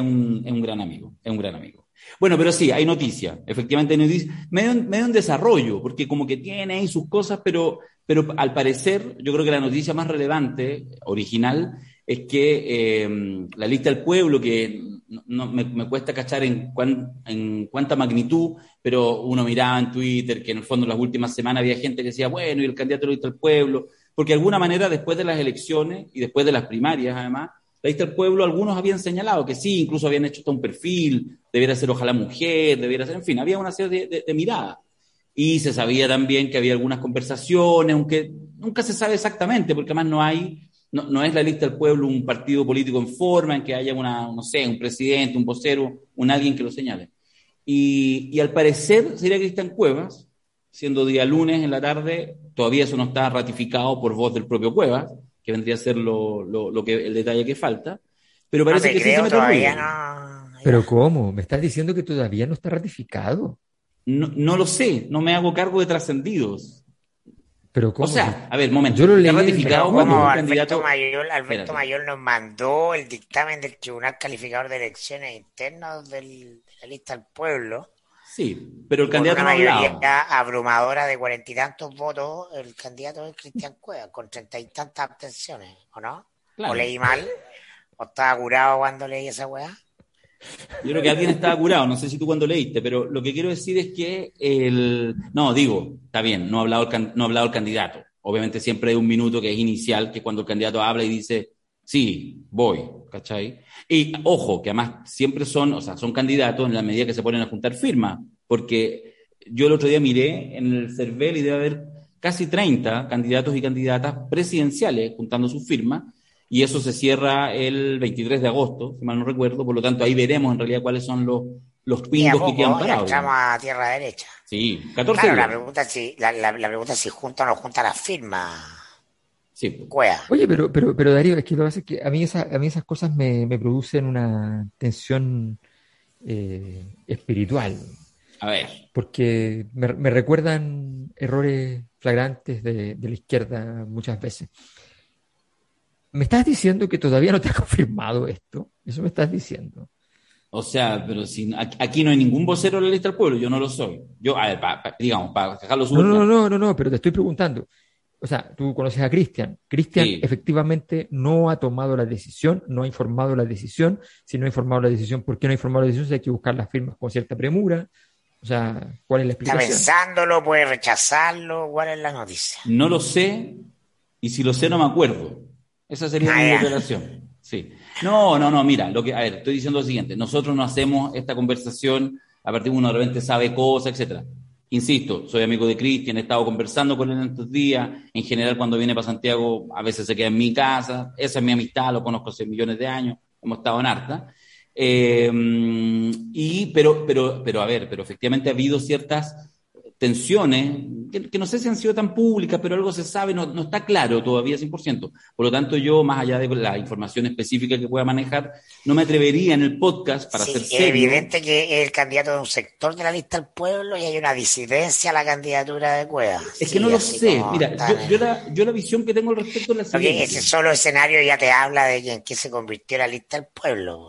un, es un gran amigo, es un gran amigo. Bueno, pero sí, hay noticias, efectivamente hay noticias, medio, medio en desarrollo, porque como que tiene ahí sus cosas, pero, pero al parecer, yo creo que la noticia más relevante, original, es que eh, la lista del pueblo, que no, no- me, me cuesta cachar en, cuán- en cuánta magnitud, pero uno miraba en Twitter que en el fondo en las últimas semanas había gente que decía, bueno, y el candidato de la lista del pueblo, porque de alguna manera después de las elecciones y después de las primarias además, la lista del pueblo, algunos habían señalado que sí, incluso habían hecho hasta un perfil, debiera ser ojalá mujer, debiera ser, en fin, había una serie de, de- de miradas. Y se sabía también que había algunas conversaciones, aunque nunca se sabe exactamente, porque además no hay, no, no es la lista del pueblo un partido político en forma, en que haya una, no sé, un presidente, un vocero, un alguien que lo señale. Y, y al parecer sería Cristian Cuevas, siendo día lunes en la tarde, todavía eso no está ratificado por voz del propio Cuevas, que vendría a ser lo, lo, lo que, el detalle que falta, pero parece que sí se todavía no. Pero ¿cómo? ¿Me estás diciendo que todavía no está ratificado? No, no lo sé, no me hago cargo de trascendidos. Pero ¿cómo? O sea, a ver, momento, Yo lo leí ratificado Pero como candidato. Mayor, Alberto. Mayor nos mandó el dictamen del Tribunal Calificador de Elecciones Internas del- de la lista del pueblo, Sí, pero el candidato una no mayoría abrumadora de cuarenta y tantos votos, el candidato es Cristian Cueva, con treinta y tantas abstenciones, ¿o no? ¿O leí mal? ¿O estaba curado cuando leí esa weá? Yo creo que alguien estaba curado, no sé si tú cuando leíste, pero lo que quiero decir es que el... No, digo, está bien, no ha hablado el, no ha hablado el candidato. Obviamente siempre hay un minuto que es inicial, que es cuando el candidato habla y dice, sí, voy, ¿cachai? Y ojo, que además siempre son, o sea, son candidatos en la medida que se ponen a juntar firmas, porque yo el otro día miré en el CERVEL y debe haber casi 30 candidatos y candidatas presidenciales juntando sus firmas, y eso se cierra el 23 de agosto, si mal no recuerdo, por lo tanto ahí veremos en realidad cuáles son los, los pingos que quedan parados. Entramos a tierra derecha. Sí, 14 claro, la pregunta, es si, la, la, pregunta es si junta o no junta las firmas. Sí. Cuea. Oye, pero, pero, pero Darío, es que lo que pasa es que a mí, esa, a mí esas cosas me, me producen una tensión eh, espiritual. A ver. Porque me, me recuerdan errores flagrantes de, de la izquierda muchas veces. ¿Me estás diciendo que todavía no te ha confirmado esto? Eso me estás diciendo. O sea, pero si aquí no hay ningún vocero de la lista del pueblo, yo no lo soy. Yo, a ver, digamos, para dejarlo No, no, no, no, no, pero te estoy preguntando. O sea, tú conoces a Cristian. Cristian efectivamente no ha tomado la decisión, no ha informado la decisión. Si no ha informado la decisión, ¿por qué no ha informado la decisión? Si hay que buscar las firmas con cierta premura. O sea, ¿cuál es la explicación? Está pensándolo, puede rechazarlo. ¿Cuál es la noticia? No lo sé, y si lo sé, no me acuerdo. Esa sería mi revelación. Sí. No, no, no, mira, lo que, a ver, estoy diciendo lo siguiente, nosotros no hacemos esta conversación a partir de uno de repente sabe cosas, etcétera. Insisto, soy amigo de Cristian, he estado conversando con él en estos días, en general cuando viene para Santiago a veces se queda en mi casa, esa es mi amistad, lo conozco hace millones de años, hemos estado en harta. Eh, y, pero, pero, pero, a ver, pero efectivamente ha habido ciertas tensiones, que, no sé si han sido tan públicas, pero algo se sabe, no, no, está claro todavía 100%. Por lo tanto, yo, más allá de la información específica que pueda manejar, no me atrevería en el podcast para hacer serio. Es evidente que es el candidato de un sector de la lista del pueblo y hay una disidencia a la candidatura de Cueva. Es que no lo sé. Mira, yo, la, yo, la, visión que tengo al respecto es la siguiente. ese solo escenario ya te habla de en qué se convirtió la lista del pueblo.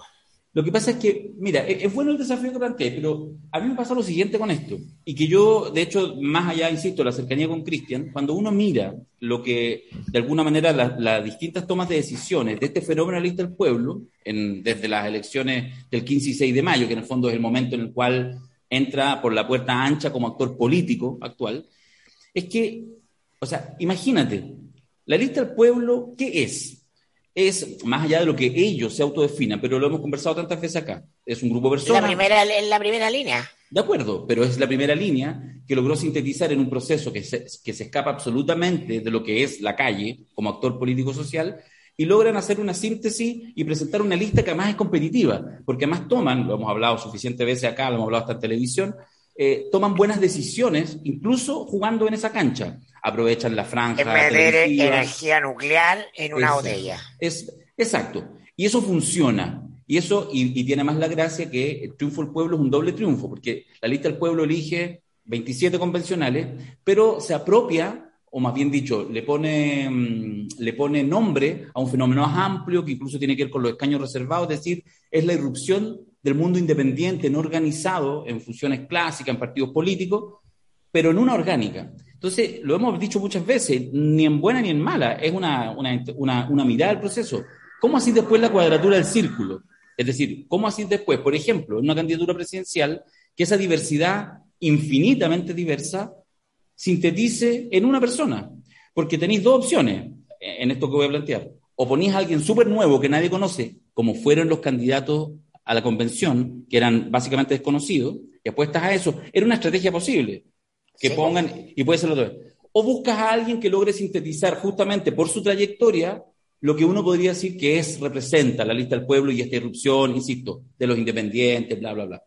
Lo que pasa es que, mira, e-, es, bueno el desafío que planteé, pero a mí me pasa lo siguiente con esto, y que yo, de hecho, más allá, insisto, la cercanía con Cristian, cuando uno mira lo que, de alguna manera, las distintas tomas de decisiones de este fenómeno de lista del pueblo, en, desde las elecciones del 15 y 6 de mayo, que en el fondo es el momento en el cual entra por la puerta ancha como actor político actual, es que, o sea, imagínate, la lista del pueblo, ¿qué es? Es más allá de lo que ellos se autodefinan, pero lo hemos conversado tantas veces acá. Es un grupo de personas. La primera, la primera línea. De acuerdo, pero es la primera línea que logró sintetizar en un proceso que se, que se escapa absolutamente de lo que es la calle como actor político-social y logran hacer una síntesis y presentar una lista que además es competitiva, porque además toman, lo hemos hablado suficientes veces acá, lo hemos hablado hasta en televisión, eh, toman buenas decisiones, incluso jugando en esa cancha. Aprovechan la franja. Es meter energía nuclear en una botella. Es, exacto. Y eso funciona. Y eso, y, tiene más la gracia que el triunfo del pueblo es un doble triunfo, porque la lista del pueblo elige 27 convencionales, pero se apropia, o más bien dicho, le pone, mm, le pone nombre a un fenómeno más amplio que incluso tiene que ver con los escaños reservados, es decir, es la irrupción del mundo independiente, no organizado en funciones clásicas, en partidos políticos, pero en una orgánica. Entonces, lo hemos dicho muchas veces, ni en buena ni en mala, es una, una, mirada al proceso. ¿Cómo así después la cuadratura del círculo? Es decir, ¿cómo así después, por ejemplo, en una candidatura presidencial, que esa diversidad infinitamente diversa sintetice en una persona? Porque tenéis dos opciones en esto que voy a plantear. O ponéis a alguien súper nuevo que nadie conoce, como fueron los candidatos a la convención, que eran básicamente desconocidos, y apuestas a eso, era una estrategia posible. Que pongan, y puede ser otra vez. O buscas a alguien que logre sintetizar justamente por su trayectoria lo que uno podría decir que es, representa la lista del pueblo y esta irrupción, insisto, de los independientes, bla, bla, bla.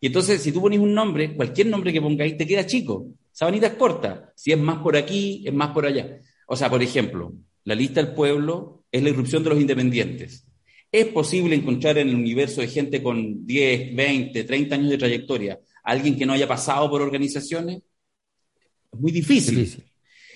Y entonces, si tú pones un nombre, cualquier nombre que pongáis, te queda chico. Sabanita es corta. Si es más por aquí, es más por allá. O sea, por ejemplo, la lista del pueblo es la irrupción de los independientes. ¿Es posible encontrar en el universo de gente con 10, 20, 30 años de trayectoria alguien que no haya pasado por organizaciones? Es muy difícil.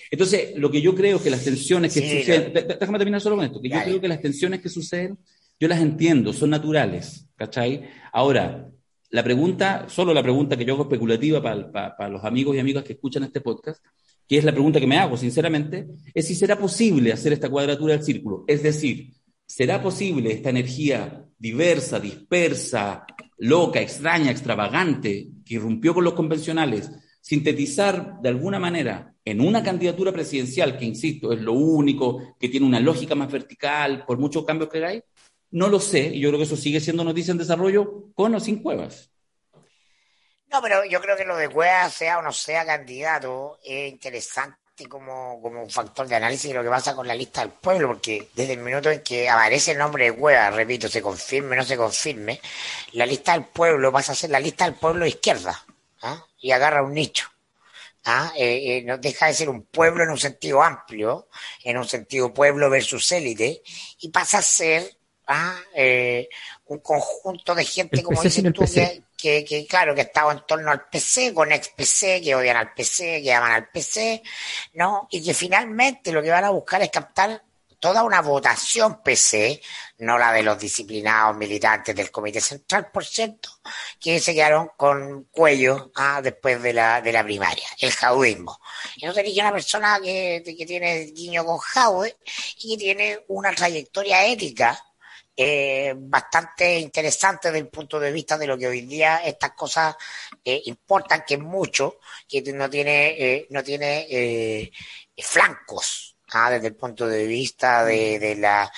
Entonces, lo que yo creo que las tensiones que suceden, déjame terminar solo con esto, que yo creo que las tensiones que suceden, yo las entiendo, son naturales, ¿cachai? Ahora, la pregunta, solo la pregunta que yo hago especulativa para, los amigos y amigas que escuchan este podcast, que es la pregunta que me hago, sinceramente, es si será posible hacer esta cuadratura del círculo. Es decir, ¿será posible esta energía diversa, dispersa, loca, extraña, extravagante, que irrumpió con los convencionales, sintetizar de alguna manera en una candidatura presidencial, que insisto, es lo único, que tiene una lógica más vertical, por muchos cambios que hay? No lo sé, y yo creo que eso sigue siendo noticia en desarrollo, con o sin cuevas. No, pero yo creo que lo de Cuevas, sea o no sea candidato, es interesante como, como un factor de análisis de lo que pasa con la lista del pueblo, porque desde el minuto en que aparece el nombre de Cuevas, repito, se confirme o no se confirme, la lista del pueblo pasa a ser la lista del pueblo izquierda, ¿ah? y agarra un nicho. ¿ah? Eh, eh, no deja de ser un pueblo en un sentido amplio, en un sentido pueblo versus élite, y pasa a ser ¿ah? Eh, un conjunto de gente, como dices tú, que, que, claro, que estaba en torno al PC, con ex PC, que odian al PC, que aman al PC, ¿no? Y que finalmente lo que van a buscar es captar toda una votación PC, no la de los disciplinados militantes del Comité Central, por cierto, que se quedaron con cuello ah, después de la, de la primaria, el jaudismo. Y no tenía una persona que, que tiene guiño con jaude y que tiene una trayectoria ética eh, bastante interesante desde el punto de vista de lo que hoy día estas cosas eh, importan, que es mucho, que no tiene, eh, no tiene eh, flancos, ¿ah? desde el punto de vista de, de, la,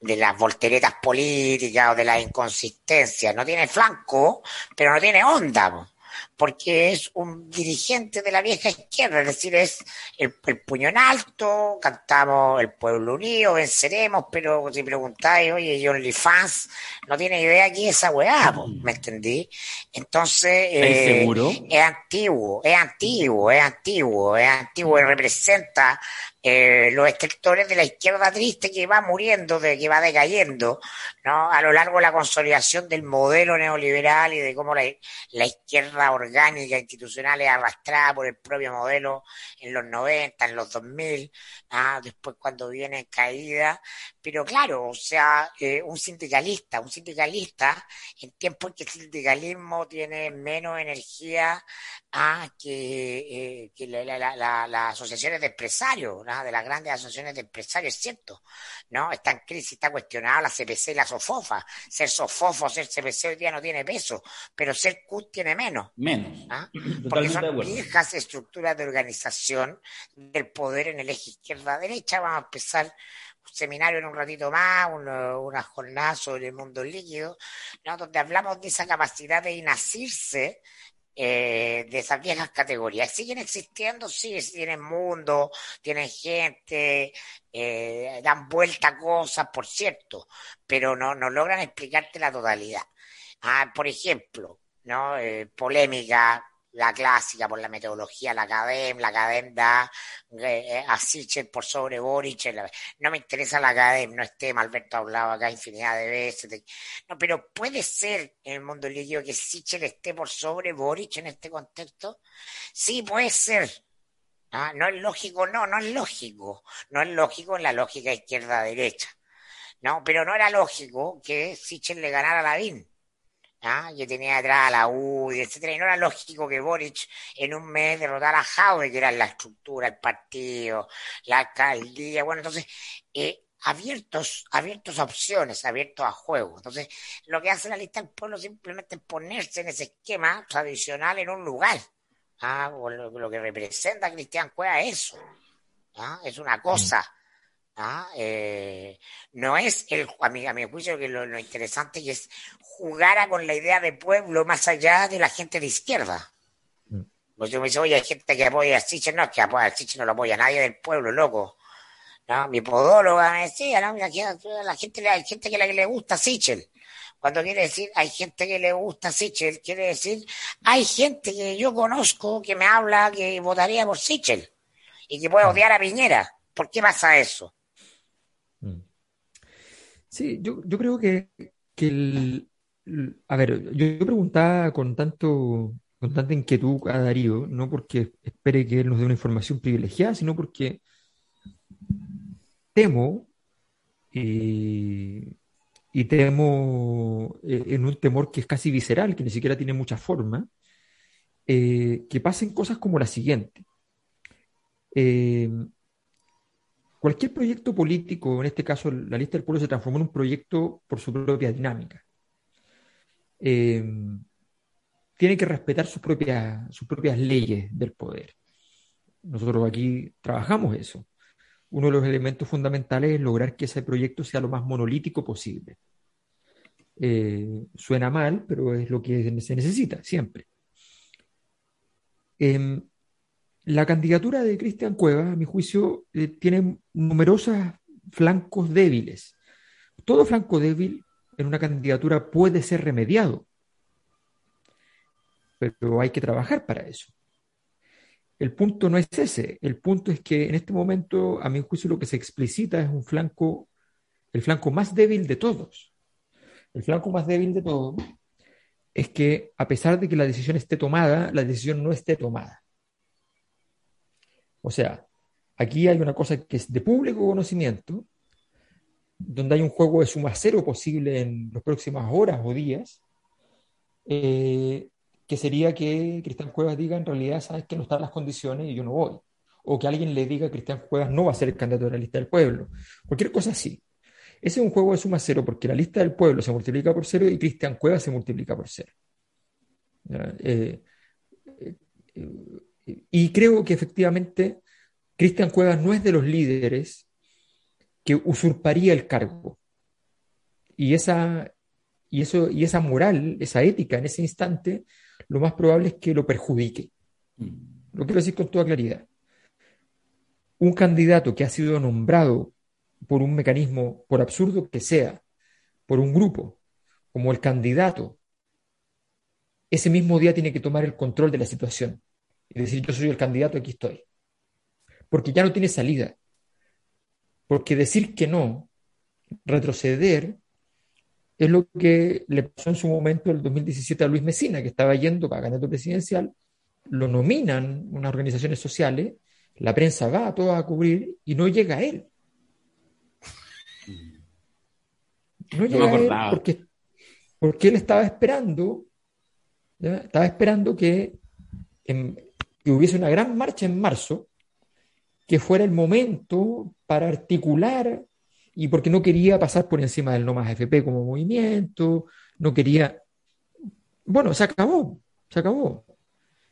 de las volteretas políticas o de la inconsistencia. No tiene flanco, pero no tiene onda porque es un dirigente de la vieja izquierda, es decir, es el, puño en alto, cantamos El Pueblo Unido, venceremos, pero si preguntáis, oye, John Lee Fans, no tiene idea quién es esa weá, ¿me entendí? Entonces, eh, es antiguo, es antiguo, es antiguo, es antiguo y representa eh, los escritores de la izquierda triste que va muriendo, de que va decayendo, ¿no? A lo largo de la consolidación del modelo neoliberal y de cómo la, izquierda orgánica institucional es arrastrada por el propio modelo en los 90, en los 2000, ¿ah? después cuando viene en caída. Pero claro, o sea, eh, un sindicalista, un sindicalista en tiempos en que el sindicalismo tiene menos energía ¿ah? que, eh, que las asociaciones de empresarios, de las grandes asociaciones de empresarios, es cierto, ¿no? Está en crisis, está cuestionada la CPC y la SOFOFA. Ser SOFOFO, ser CPC hoy día no tiene peso, pero ser CUT tiene menos. Menos. ¿ah? Porque son viejas estructuras de organización del poder en el eje izquierda-derecha. Vamos a empezar un seminario en un ratito más, una, jornada sobre el mundo líquido, ¿no? donde hablamos de esa capacidad de inacirse eh, de esas viejas categorías. ¿Siguen existiendo? Sí, tienen mundo, tienen gente, eh, dan vuelta a cosas, por cierto, pero no, no logran explicarte la totalidad. Ah, por ejemplo, ¿no? Eh, polémica la clásica por la metodología, la academia, la academia da eh, eh, a Sichel por sobre Boric. no me interesa la academia, no es tema, Alberto ha hablado acá infinidad de veces. no, pero puede ser en el mundo líquido que Sichel esté por sobre Boric en este contexto. Sí, puede ser. Ah, no es lógico, no, no es lógico. No es lógico en la lógica izquierda-derecha. No, pero no era lógico que Sichel le ganara a Lavín. ¿Ah? que tenía atrás a la UDI, etcétera, y no era lógico que Boric en un mes derrotara a Jaude, que era la estructura, el partido, la alcaldía, bueno, entonces, eh, abiertos, abiertos a opciones, abiertos a juego. Entonces, lo que hace la lista del pueblo simplemente es ponerse en ese esquema tradicional en un lugar. ¿ah? lo, que representa Cristian Cueva es eso. ¿ah? Es una cosa. ¿ah? Eh, no es el, a mi, a mi juicio que lo, lo interesante es jugara con la idea de pueblo más allá de la gente de izquierda. Mm. Yo me dice, oye, hay gente que apoya a Sichel, no, que apoya a Sichel no lo apoya nadie del pueblo, loco. ¿No? Mi podóloga me decía, ¿no? la, gente, hay gente que, la que le gusta Sichel. Cuando quiere decir hay gente que le gusta Sichel, quiere decir hay gente que yo conozco que me habla que votaría por Sichel y que puede mm. odiar a Piñera. ¿Por qué pasa eso? Mm. Sí, yo, yo creo que, que el, a ver, yo, preguntaba con tanto, con tanta inquietud a Darío, no porque espere que él nos dé una información privilegiada, sino porque temo, eh, y temo eh, en un temor que es casi visceral, que ni siquiera tiene mucha forma, eh, que pasen cosas como la siguiente. Cualquier proyecto político, en este caso la lista del pueblo, se transformó en un proyecto por su propia dinámica. Tiene que respetar sus propias, sus propias leyes del poder. Nosotros aquí trabajamos eso uno de los elementos fundamentales es lograr que ese proyecto sea lo más monolítico posible. Eh, suena mal, pero es lo que se necesita siempre. Em, la candidatura de Cristian Cuevas, a mi juicio, eh, tiene numerosos flancos débiles. Todo flanco débil en una candidatura puede ser remediado, pero hay que trabajar para eso. El punto no es ese, el punto es que en este momento, a mi juicio, lo que se explicita es un flanco, el flanco más débil de todos. El flanco más débil de todos es que a pesar de que la decisión esté tomada, la decisión no esté tomada. O sea, aquí hay una cosa que es de público conocimiento, donde hay un juego de suma cero posible en las próximas horas o días, eh, que sería que Cristian Cuevas diga en realidad, sabes que no están las condiciones y yo no voy. O que alguien le diga Cristian Cuevas no va a ser el candidato de la lista del pueblo. Cualquier cosa así. Ese es un juego de suma cero porque la lista del pueblo se multiplica por cero y Cristian Cuevas se multiplica por cero. Eh, eh, y creo que efectivamente Cristian Cuevas no es de los líderes que usurparía el cargo. Y esa, y, eso, y esa moral, esa ética en ese instante lo más probable es que lo perjudique. Mm. Lo quiero decir con toda claridad. Un candidato que ha sido nombrado por un mecanismo, por absurdo que sea, por un grupo, como el candidato, ese mismo día tiene que tomar el control de la situación y decir, yo soy el candidato, aquí estoy. Porque ya no tiene salida. Porque decir que no, retroceder, es lo que le pasó en su momento el 2017 a Luis Mesina, que estaba yendo para candidato presidencial, lo nominan unas organizaciones sociales, la prensa va a toda a cubrir y no llega a él. No llega a él porque, porque él estaba esperando, estaba esperando que, que hubiese una gran marcha en marzo, que fuera el momento para articular y porque no quería pasar por encima del no más FP como movimiento, no quería... Bueno, se acabó, se acabó.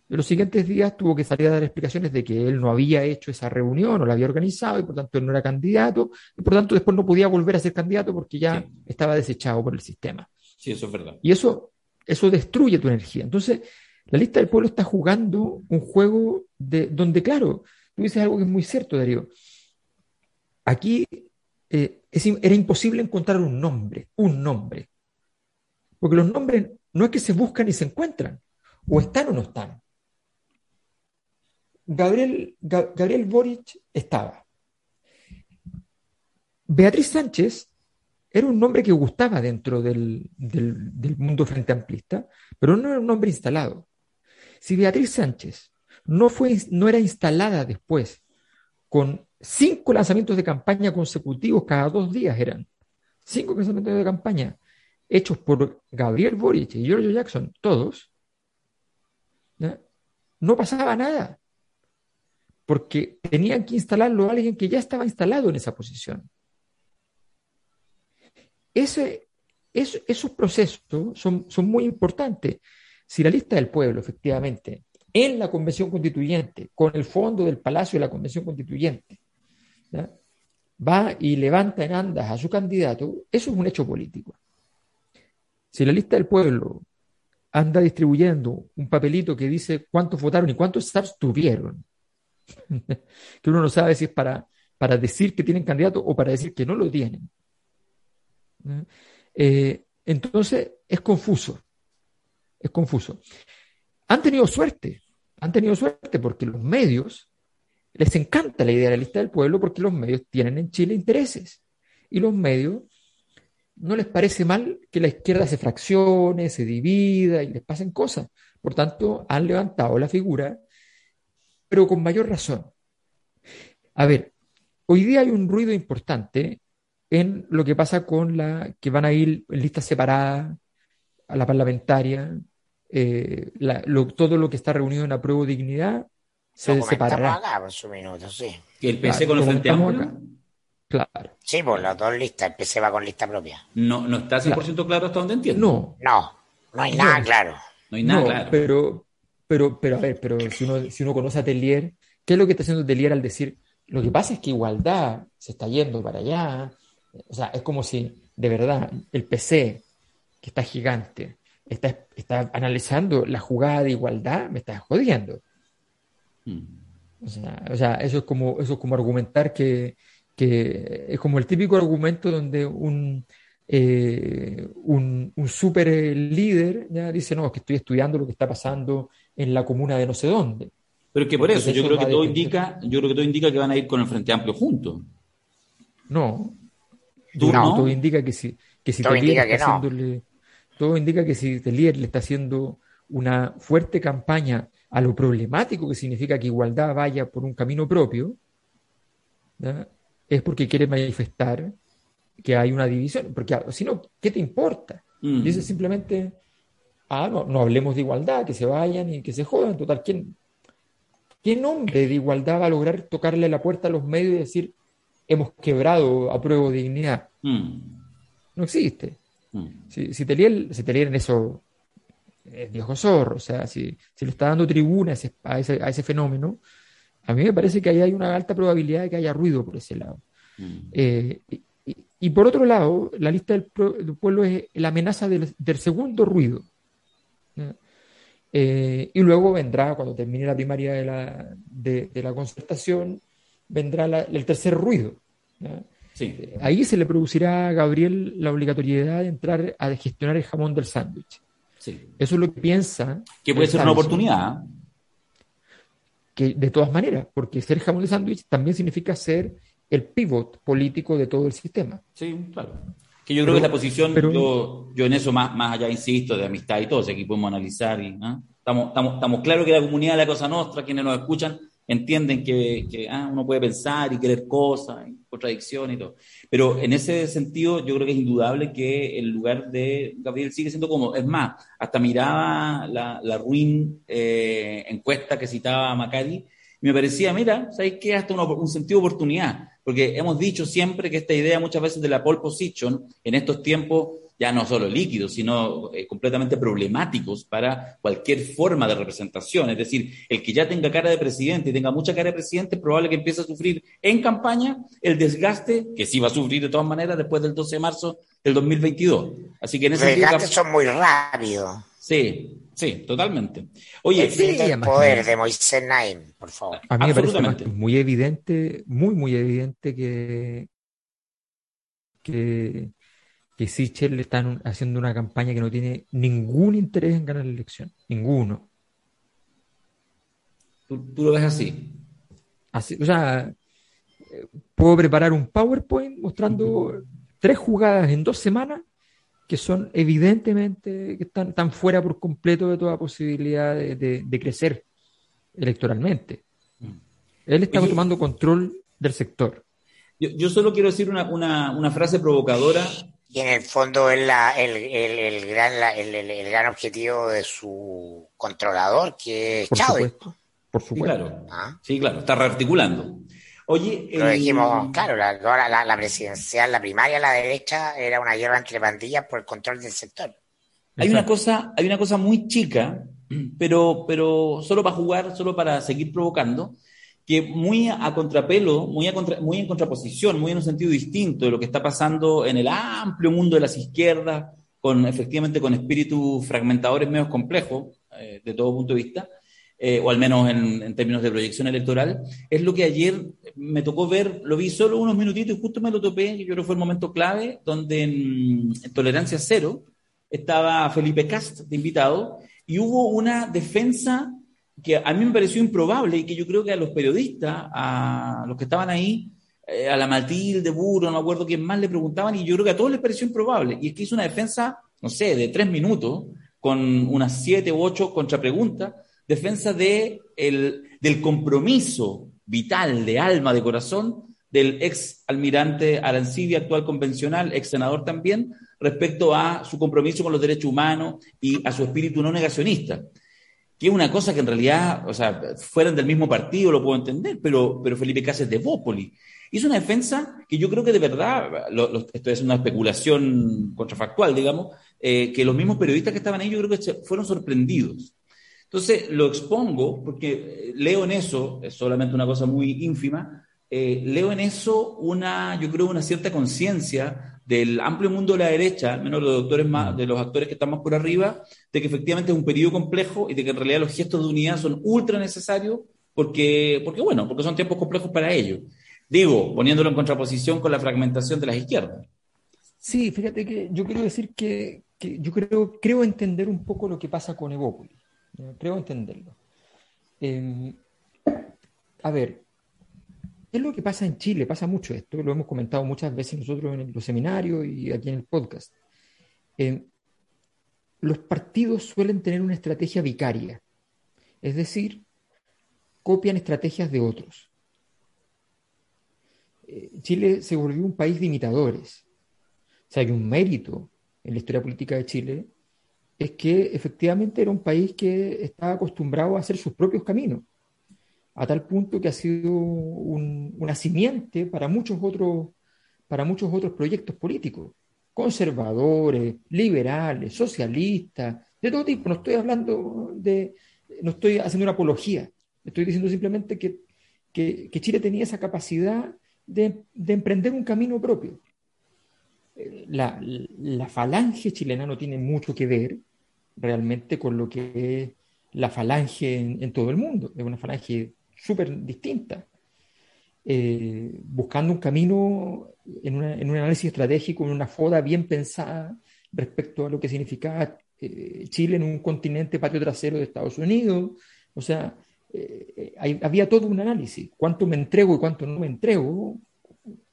En los siguientes días tuvo que salir a dar explicaciones de que él no había hecho esa reunión, o la había organizado, y por tanto él no era candidato, y por tanto después no podía volver a ser candidato porque ya estaba desechado por el sistema. Sí, eso es verdad. Y eso, eso destruye tu energía. Entonces, la lista del pueblo está jugando un juego de, donde, claro, tú dices algo que es muy cierto, Darío. Aquí eh, era imposible encontrar un nombre, un nombre. Porque los nombres no es que se buscan y se encuentran, o están o no están. Gabriel, Gabriel Boric estaba. Beatriz Sánchez era un nombre que gustaba dentro del, del, mundo frente amplista, pero no era un nombre instalado. Si Beatriz Sánchez no, fue, no era instalada después con cinco lanzamientos de campaña consecutivos cada dos días eran. Cinco lanzamientos de campaña hechos por Gabriel Boric y Giorgio Jackson, todos. No pasaba nada. Porque tenían que instalarlo a alguien que ya estaba instalado en esa posición. Esos procesos son, son muy importantes. Si la lista del pueblo, efectivamente, en la Convención Constituyente, con el fondo del Palacio de la Convención Constituyente, va y levanta en andas a su candidato, eso es un hecho político. Si la lista del pueblo anda distribuyendo un papelito que dice cuántos votaron y cuántos se abstuvieron, que uno no sabe si es para, para decir que tienen candidato o para decir que no lo tienen. Eh, entonces es confuso, es confuso. Han tenido suerte, han tenido suerte porque los medios les encanta la idea de la lista del pueblo porque los medios tienen en Chile intereses. Y los medios no les parece mal que la izquierda se fraccione, se divida y les pasen cosas. Por tanto, han levantado la figura, pero con mayor razón. A ver, hoy día hay un ruido importante en lo que pasa con la que van a ir en listas separadas a la parlamentaria, eh, la- lo- todo lo que está reunido en apruebo dignidad se Lo separará. acá por su minuto, sí. Que el PC Claro, con el lo Frente Amplio acá. Claro. Sí, por las dos listas. El PC va con lista propia. no, no está 100% claro hasta donde entiendo. No, No, no hay No. nada claro. No hay nada no, claro. pero, pero, pero a ver, pero si uno, si uno conoce a Telier, ¿qué es lo que está haciendo Telier al decir, lo que pasa es que igualdad se está yendo para allá? O sea, es como si de verdad el PC, que está gigante, está, está analizando la jugada de igualdad, me está jodiendo. Mm. O sea, o sea, eso es como, eso es como argumentar que, que es como el típico argumento donde un, eh, un, un super líder ya dice, no, es que estoy estudiando lo que está pasando en la comuna de no sé dónde. Pero es que por eso, yo creo que todo indica, yo creo que todo indica que van a ir con el Frente Amplio juntos. No. ¿Tú Todo- no? Todo indica que si, que si Todo Telier indica que no. haciéndole, todo indica que si Telier le está haciendo una fuerte campaña a lo problemático que significa que igualdad vaya por un camino propio, es porque quiere manifestar que hay una división. Porque ah, si no, ¿qué te importa? Mm. Dice simplemente, ah, no, no hablemos de igualdad, que se vayan y que se jodan. Total, ¿quién, ¿qué nombre de igualdad va a lograr tocarle la puerta a los medios y decir, hemos quebrado a prueba de dignidad? Mm. No existe. Mm. Si, si Telier, si Telier en eso es viejo zorro, o sea, si, si le está dando tribuna a ese, a ese, a ese fenómeno, a mí me parece que ahí hay una alta probabilidad de que haya ruido por ese lado. Mm. Eh, y, y- y por otro lado, la lista del, pueblo es la amenaza del, del segundo ruido. Eh, y luego vendrá, cuando termine la primaria de la, de, de la concertación, vendrá la- el tercer ruido. Sí. Ahí se le producirá a Gabriel la obligatoriedad de entrar a gestionar el jamón del sándwich. sí. Eso es lo que piensa. Que puede ser una oportunidad. Que de todas maneras, porque ser jamón de sándwich también significa ser el pivot político de todo el sistema. Sí, claro. Que yo creo que es la posición, pero- yo, yo en eso más, más allá insisto, de amistad y todo, aquí podemos analizar y ¿ah? estamos, estamos, estamos claros que la comunidad de la Cosa Nostra, quienes nos escuchan, entienden que, que, ah, uno puede pensar y querer cosas, y contradicciones y todo. Pero en ese sentido, yo creo que es indudable que el lugar de Gabriel sigue siendo como, es más, hasta miraba la, la ruin eh, encuesta que citaba Macari, y me parecía, mira, ¿sabes qué? Hasta un sentido de oportunidad, porque hemos dicho siempre que esta idea muchas veces de la pole position en estos tiempos ya no solo líquidos, sino eh, completamente problemáticos para cualquier forma de representación. Es decir, el que ya tenga cara de presidente y tenga mucha cara de presidente, es probable que empiece a sufrir en campaña el desgaste, que sí va a sufrir de todas maneras después del 12 de marzo del 2022. Así que en Los ese sentido... desgastes son muy rápidos. Sí, sí, totalmente. Oye, El sí, del poder que- de Moisés Naim, por favor. A mí me parece muy evidente, muy, muy evidente que, que, que Sichel le están haciendo una campaña que no tiene ningún interés en ganar la elección. Ninguno. tú, tú lo ves así. Así, o sea, eh, puedo preparar un PowerPoint mostrando tres jugadas en dos semanas que son evidentemente que están, están fuera por completo de toda posibilidad de, de- de crecer electoralmente. Él está Oye, tomando control del sector. Yo, yo solo quiero decir una, una, una frase provocadora. Y en el fondo es la, el, el, el gran, la- el, el- el gran objetivo de su controlador, que es Por Chávez. supuesto. Por Sí, supuesto. claro. ¿ah? Sí, claro, está rearticulando. Oye, Lo eh, dijimos, claro, la, la, la presidencial, la primaria a la derecha era una guerra entre pandillas por el control del sector. Hay una cosa, hay una cosa muy chica, pero, pero solo para jugar, solo para seguir provocando, que muy a contrapelo, muy, a contra- muy en contraposición, muy en un sentido distinto de lo que está pasando en el amplio mundo de las izquierdas, con efectivamente con espíritus fragmentadores medios complejos, eh, de todo punto de vista, eh, o al menos en, en términos de proyección electoral, es lo que ayer me tocó ver, lo vi solo unos minutitos y justo me lo topé, yo creo que fue el momento clave, donde en, en Tolerancia Cero estaba Felipe Cast de invitado y hubo una defensa que a mí me pareció improbable y que yo creo que a los periodistas, a los que estaban ahí, eh, a la Matilde, Burro, no me acuerdo quién más le preguntaban, y yo creo que a todos les pareció improbable. Y es que hizo una defensa, no sé, de tres minutos, con unas siete u ocho contrapreguntas, defensa de el, del compromiso vital, de alma, de corazón, del ex almirante Arancibia, actual convencional, ex senador también, respecto a su compromiso con los derechos humanos y a su espíritu no negacionista. Que es una cosa que en realidad, o sea, fueran del mismo partido, lo puedo entender, pero, pero Felipe Cas es de Bópoli. Hizo una defensa que yo creo que de verdad, esto es una especulación contrafactual, digamos, eh, que los mismos periodistas que estaban ahí yo creo que fueron sorprendidos. Entonces lo expongo porque leo en eso, es solamente una cosa muy ínfima, eh, leo en eso una, yo creo, una cierta conciencia del amplio mundo de la derecha, al menos los doctores más, de los actores que están más por arriba, de que efectivamente es un periodo complejo y de que en realidad los gestos de unidad son ultra necesarios porque, porque bueno, porque son tiempos complejos para ellos. Digo, poniéndolo en contraposición con la fragmentación de las izquierdas. Sí, fíjate que yo quiero decir que, yo creo, creo entender un poco lo que pasa con Evópolis. Creo entenderlo. Em, a ver, es lo que pasa en Chile, pasa mucho esto, lo hemos comentado muchas veces nosotros en los seminarios y aquí en el podcast. Eh, los partidos suelen tener una estrategia vicaria, es decir, copian estrategias de otros. Eh, Chile se volvió un país de imitadores. O sea, hay un mérito en la historia política de Chile es que efectivamente era un país que estaba acostumbrado a hacer sus propios caminos a tal punto que ha sido un, una simiente para muchos otros para muchos otros proyectos políticos, conservadores, liberales, socialistas, de todo tipo. No estoy hablando de, no estoy haciendo una apología, estoy diciendo simplemente que, que, Chile tenía esa capacidad de, de emprender un camino propio. La, la, falange chilena no tiene mucho que ver realmente con lo que es la falange en, en todo el mundo. Es una falange súper distinta, eh, buscando un camino en, un análisis estratégico, en una foda bien pensada respecto a lo que significaba eh, Chile en un continente patio trasero de Estados Unidos. O sea, eh, había todo un análisis, cuánto me entrego y cuánto no me entrego,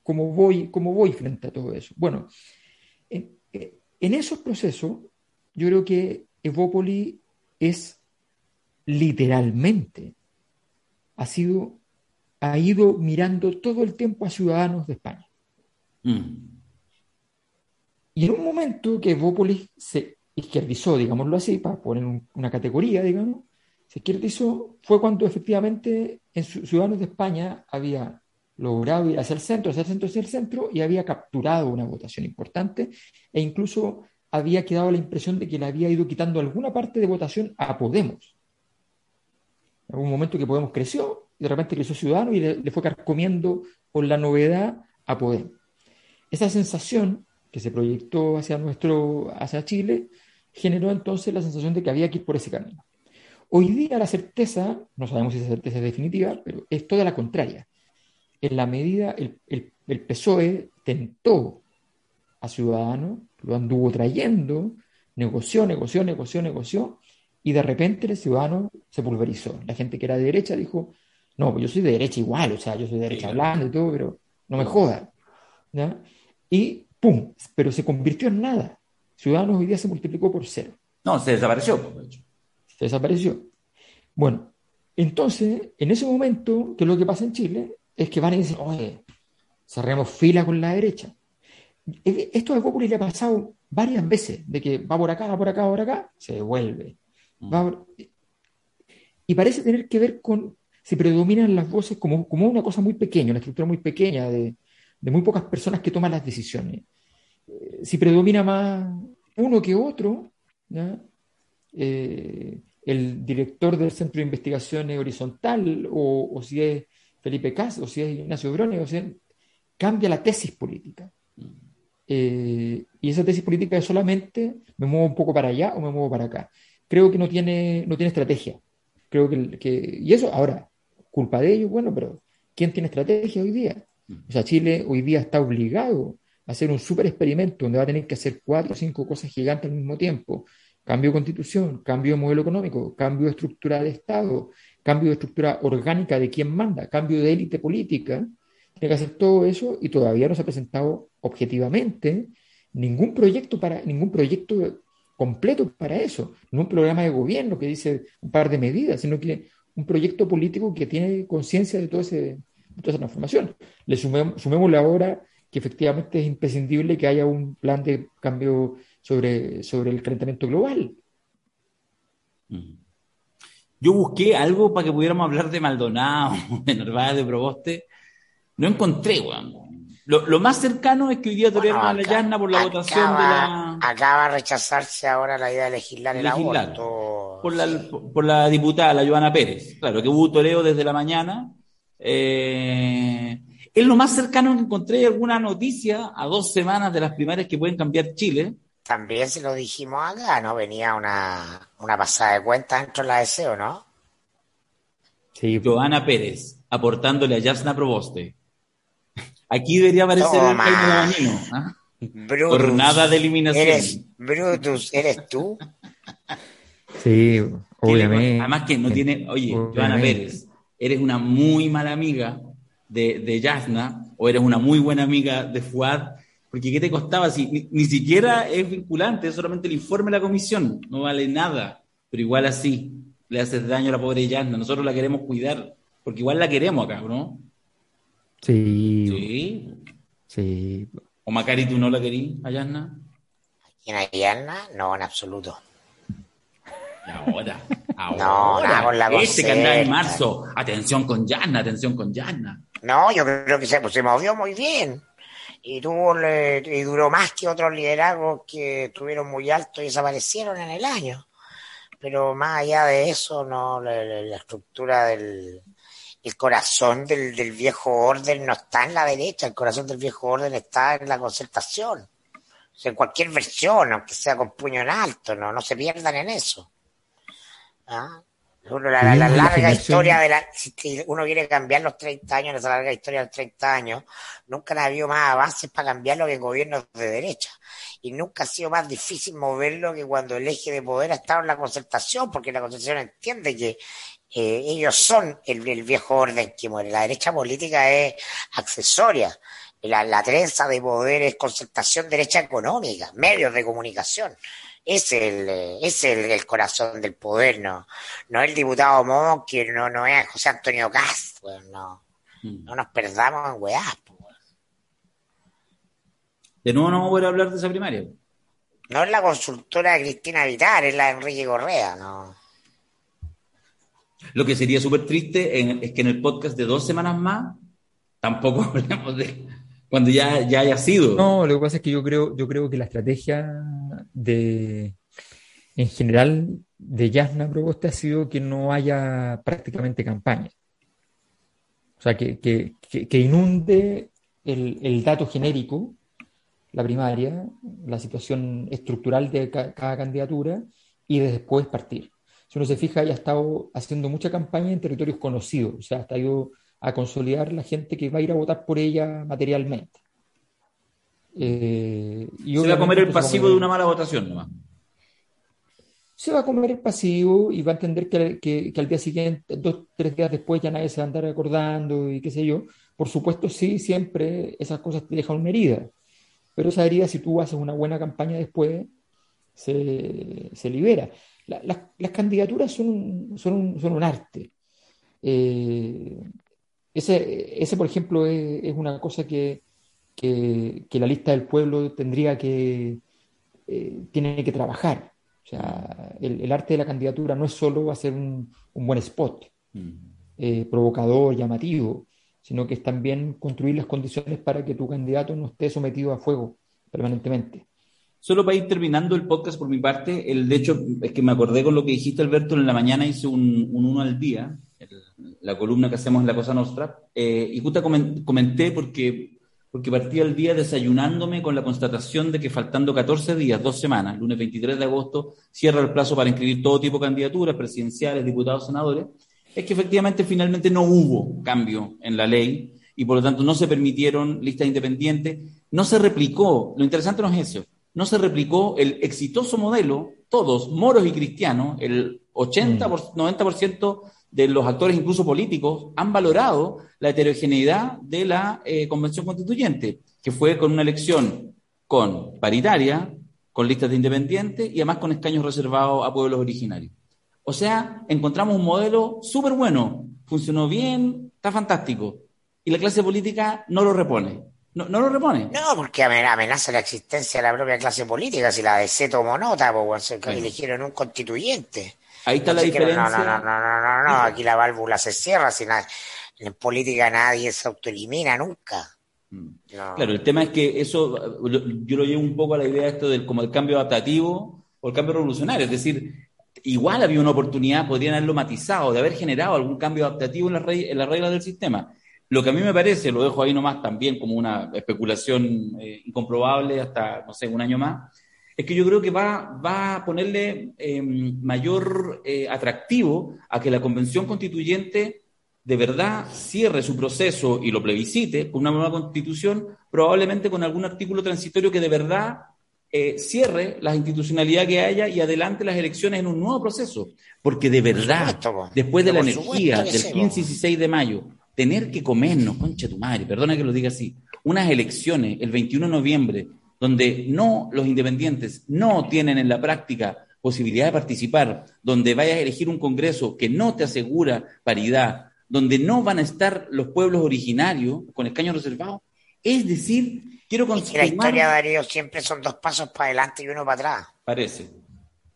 cómo voy, cómo voy frente a todo eso. Bueno, en, en esos procesos, yo creo que Evópoli es literalmente ha sido, ha ido mirando todo el tiempo a ciudadanos de España. Mm. Y en un momento que Evópolis se izquierdizó, digámoslo así, para poner una categoría, digamos, se izquierdizó, fue cuando efectivamente en Ciudadanos de España había logrado ir hacia el centro, hacia el centro, hacia el centro, y había capturado una votación importante, e incluso había quedado la impresión de que le había ido quitando alguna parte de votación a Podemos. En algún momento que Podemos creció, y de repente creció Ciudadano y le, fue carcomiendo con la novedad a Podemos. Esa sensación que se proyectó hacia, nuestro, hacia Chile generó entonces la sensación de que había que ir por ese camino. Hoy día la certeza, no sabemos si esa certeza es definitiva, pero es toda la contraria. En la medida, el, el, el PSOE tentó a Ciudadanos, lo anduvo trayendo, negoció, negoció, negoció, negoció, y de repente el ciudadano se pulverizó. La gente que era de derecha dijo, no, pues yo soy de derecha igual, o sea, yo soy de derecha hablando y todo, pero no me joda. Y ¡pum! Pero se convirtió en nada. Ciudadanos hoy día se multiplicó por cero. No, se desapareció. Se desapareció. Bueno, entonces, en ese momento, ¿qué es lo que pasa en Chile? Es que van y dicen, oye, cerremos fila con la derecha. Esto a Populi le ha pasado varias veces, de que va por acá, va por acá, va por acá, se devuelve. Mm. y parece tener que ver con si predominan las voces como, como una cosa muy pequeña, una estructura muy pequeña de, de muy pocas personas que toman las decisiones. Eh, si predomina más uno que otro, eh, el director del Centro de Investigaciones Horizontal, o, o si es Felipe Cas, o si es Ignacio Brone, o sea, cambia la tesis política. Mm. Eh, y esa tesis política es solamente me muevo un poco para allá o me muevo para acá creo que no tiene, no tiene estrategia. Creo que, que, y eso, ahora, culpa de ellos, bueno, pero ¿quién tiene estrategia hoy día? O sea, Chile hoy día está obligado a hacer un super experimento donde va a tener que hacer cuatro o cinco cosas gigantes al mismo tiempo. Cambio de constitución, cambio de modelo económico, cambio de estructura de Estado, cambio de estructura orgánica de quién manda, cambio de élite política. Tiene que hacer todo eso y todavía no se ha presentado objetivamente ningún proyecto para ningún proyecto completo para eso, no un programa de gobierno que dice un par de medidas, sino que un proyecto político que tiene conciencia de todo ese toda esa transformación. Le sumémosle ahora que efectivamente es imprescindible que haya un plan de cambio sobre, sobre el calentamiento global. Yo busqué algo para que pudiéramos hablar de Maldonado, de Narváez, de Proboste. No encontré, weón. Lo, más cercano es que hoy día torearon a la llana por la votación de la. Acaba de rechazarse ahora la idea de legislar el aborto. Por la, por la diputada, la Joana Pérez. Claro, que hubo toreo desde la mañana. Eh, es lo más cercano que encontré alguna noticia a dos semanas de las primarias que pueden cambiar Chile. También se lo dijimos acá, ¿no? Venía una, una pasada de cuentas dentro de la deseo, ¿no? Sí. Joana Pérez, aportándole a Yasna Proboste Aquí debería aparecer el Jaime Bañino. ¿ah? Jornada de eliminación. Eres, Brutus, ¿eres tú? Sí, obviamente. Además que no tiene, oye, Joana Pérez, eres una muy mala amiga de, de Yasna o eres una muy buena amiga de Fuad, porque ¿qué te costaba? Si ni, siquiera es vinculante, es solamente el informe de la comisión, no vale nada, pero igual así le haces daño a la pobre Yasna, nosotros la queremos cuidar, porque igual la queremos acá, ¿no? Sí. Sí. Sí. ¿O Macari tú no la querías a Yasna? ¿Quién a Yasna? No, en absoluto. Y ahora, ahora. No, con la Este que anda en marzo. Atención con Yasna, atención con Yasna. No, yo creo que se, pues, se movió muy bien. Y tuvo y duró más que otros liderazgos que estuvieron muy altos y desaparecieron en el año. Pero más allá de eso, no la estructura del, el corazón del, del, viejo orden no está en la derecha, el corazón del viejo orden está en la concertación. O sea, en cualquier versión, aunque sea con puño en alto, no, no se pierdan en eso. ¿Ah? la, larga historia de la, si uno quiere cambiar los 30 años, esa larga historia de los 30 años, nunca ha habido más avances para cambiarlo que en gobiernos de derecha. Y nunca ha sido más difícil moverlo que cuando el eje de poder ha estado en la concertación, porque la concertación entiende que eh, ellos son el, viejo orden que muere. La derecha política es accesoria. La, la trenza de poder es concertación derecha económica, medios de comunicación. Es el, eh, es el, corazón del poder, no, no el diputado Monque, no, no es José Antonio Castro, no, mm. no nos perdamos en weá. De nuevo no vamos a hablar de esa primaria. No es la consultora de Cristina Vitar, es la de Enrique Correa, no. Lo que sería súper triste es que en el podcast de dos semanas más tampoco hablemos de cuando ya, ya haya sido. No, lo que pasa es que yo creo, yo creo que la estrategia de en general de Yasna Proboste ha sido que no haya prácticamente campaña. O sea, que, que, inunde el, el, dato genérico, la primaria, la situación estructural de cada candidatura y después partir si uno se fija, ella ha estado haciendo mucha campaña en territorios conocidos, o sea, ha ido a consolidar la gente que va a ir a votar por ella materialmente. Eh, se va a comer el pasivo de una mala votación nomás. Se va a comer el pasivo y va a entender que, al día siguiente, dos, tres días después, ya nadie se va a andar acordando y qué sé yo. Por supuesto, sí, siempre esas cosas te dejan una herida. Pero esa herida, si tú haces una buena campaña después, se, se libera las candidaturas son un, son un, son un arte. Eh, ese, ese, por ejemplo, es, una cosa que, que, la lista del pueblo tendría que, eh, tiene que trabajar. O sea, el, arte de la candidatura no es solo hacer un, un buen spot, eh, provocador, llamativo, sino que es también construir las condiciones para que tu candidato no esté sometido a fuego permanentemente. Solo para ir terminando el podcast por mi parte, el de hecho es que me acordé con lo que dijiste Alberto, en la mañana hice un, uno al día, la columna que hacemos en La Cosa Nostra, eh, y justo comenté porque, porque partí el día desayunándome con la constatación de que faltando 14 días, dos semanas, lunes 23 de agosto, cierra el plazo para inscribir todo tipo de candidaturas, presidenciales, diputados, senadores, es que efectivamente finalmente no hubo cambio en la ley y por lo tanto no se permitieron listas independientes, no se replicó, lo interesante no es eso, no se replicó el exitoso modelo, todos, moros y cristianos, el 80, 90% mm. de los actores, incluso políticos, han valorado la heterogeneidad de la eh, Convención Constituyente, que fue con una elección con paritaria, con listas de independientes y además con escaños reservados a pueblos originarios. O sea, encontramos un modelo súper bueno, funcionó bien, está fantástico. y la clase política no lo repone. No, no lo repone. No, porque amenaza la existencia de la propia clase política. Si la DC tomó nota, pues eligieron un constituyente. Ahí está la diferencia. No, no, no, no, no, no, aquí la válvula se cierra. Si en política nadie se autoelimina nunca. Mm. Claro, el tema es que eso, yo lo llevo un poco a la idea esto del como el cambio adaptativo o el cambio revolucionario. Es decir, igual había una oportunidad, podrían haberlo matizado, de haber generado algún cambio adaptativo en, la en las reglas del sistema. Lo que a mí me parece, lo dejo ahí nomás también como una especulación eh, incomprobable hasta, no sé, un año más, es que yo creo que va, va a ponerle em, mayor eh, atractivo a que la convención constituyente de verdad cierre su proceso y lo plebiscite con una nueva constitución, probablemente con algún artículo transitorio que de verdad eh, cierre la institucionalidad que haya y adelante las elecciones en un nuevo proceso. Porque de verdad, después de la energía del 15 y 16 de mayo, tener que comernos, concha tu madre, perdona que lo diga así, unas elecciones el 21 de noviembre, donde no los independientes no tienen en la práctica posibilidad de participar, donde vayas a elegir un Congreso que no te asegura paridad, donde no van a estar los pueblos originarios con escaños reservados. Es decir, quiero confirmar... la historia, Darío, siempre son dos pasos para adelante y uno para atrás. Parece.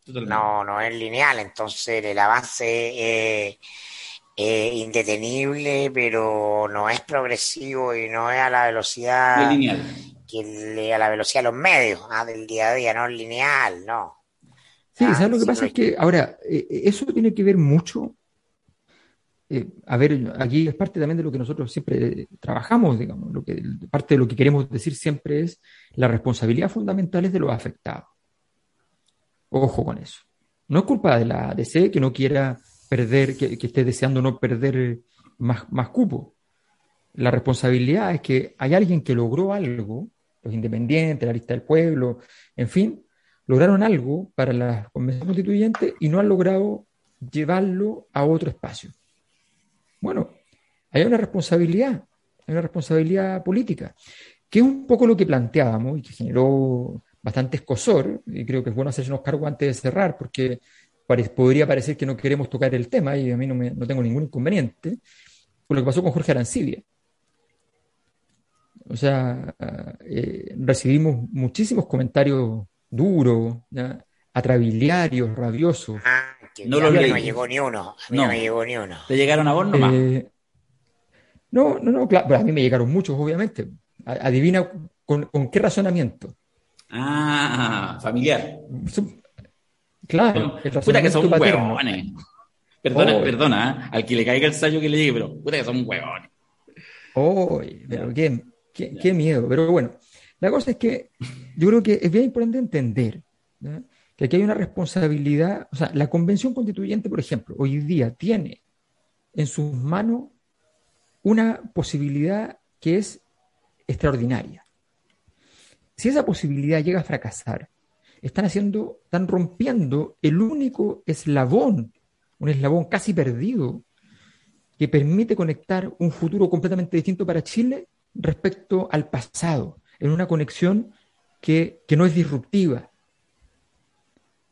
No, no es lineal, entonces el avance eh, indetenible, pero no es progresivo y no es a la velocidad lineal. Que a la velocidad de los medios, ah, del día a día, no es lineal, no. Sí, ¿sabes lo que pasa? Es que, ahora, eh, eh, eso tiene que ver mucho. a ver, aquí es parte también de lo que nosotros siempre trabajamos, digamos, lo que, parte de lo que queremos decir siempre es la responsabilidad fundamental es de los afectados. Ojo con eso. No es culpa de la DC que no quiera perder, que, esté deseando no perder más, más cupo. La responsabilidad es que hay alguien que logró algo, los independientes, la lista del pueblo, en fin, lograron algo para la convención constituyente y no han logrado llevarlo a otro espacio. Bueno, hay una responsabilidad, hay una responsabilidad política, que es un poco lo que planteábamos y que generó bastante escosor, y creo que es bueno hacerse unos cargos antes de cerrar, porque podría parecer que no queremos tocar el tema y a mí no, me, no tengo ningún inconveniente, con lo que pasó con Jorge Arancibia. O sea, eh, recibimos muchísimos comentarios duros, atrabiliarios, rabiosos. Ah, no, lo no llegó ni uno. A mí no. me llegó ni uno. ¿Te llegaron a vos nomás? Eh, no, no, no, claro. a mí me llegaron muchos, obviamente. Adivina con, con qué razonamiento. Ah, familiar. Claro. puta que son huevones. Perdona, oh. perdona, ¿eh? al que le caiga el sallo que le llegue, pero puta que son huevones. Oh, pero qué, qué, miedo. Pero bueno, la cosa es que yo creo que es bien importante entender que aquí hay una responsabilidad. O sea, la convención constituyente, por ejemplo, hoy día tiene en sus manos una posibilidad que es extraordinaria. Si esa posibilidad llega a fracasar, están haciendo, están rompiendo el único eslabón, un eslabón casi perdido, que permite conectar un futuro completamente distinto para Chile respecto al pasado, en una conexión que, que no es disruptiva.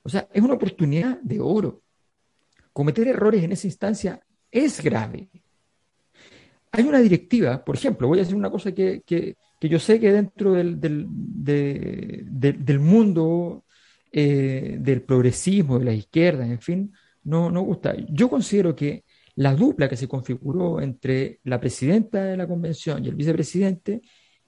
O sea, es una oportunidad de oro. Cometer errores en esa instancia es grave. Hay una directiva, por ejemplo, voy a decir una cosa que, que, que yo sé que dentro del, del, del mundo eh, del progresismo, de la izquierda, en fin, no, no gusta. Yo considero que la dupla que se configuró entre la presidenta de la convención y el vicepresidente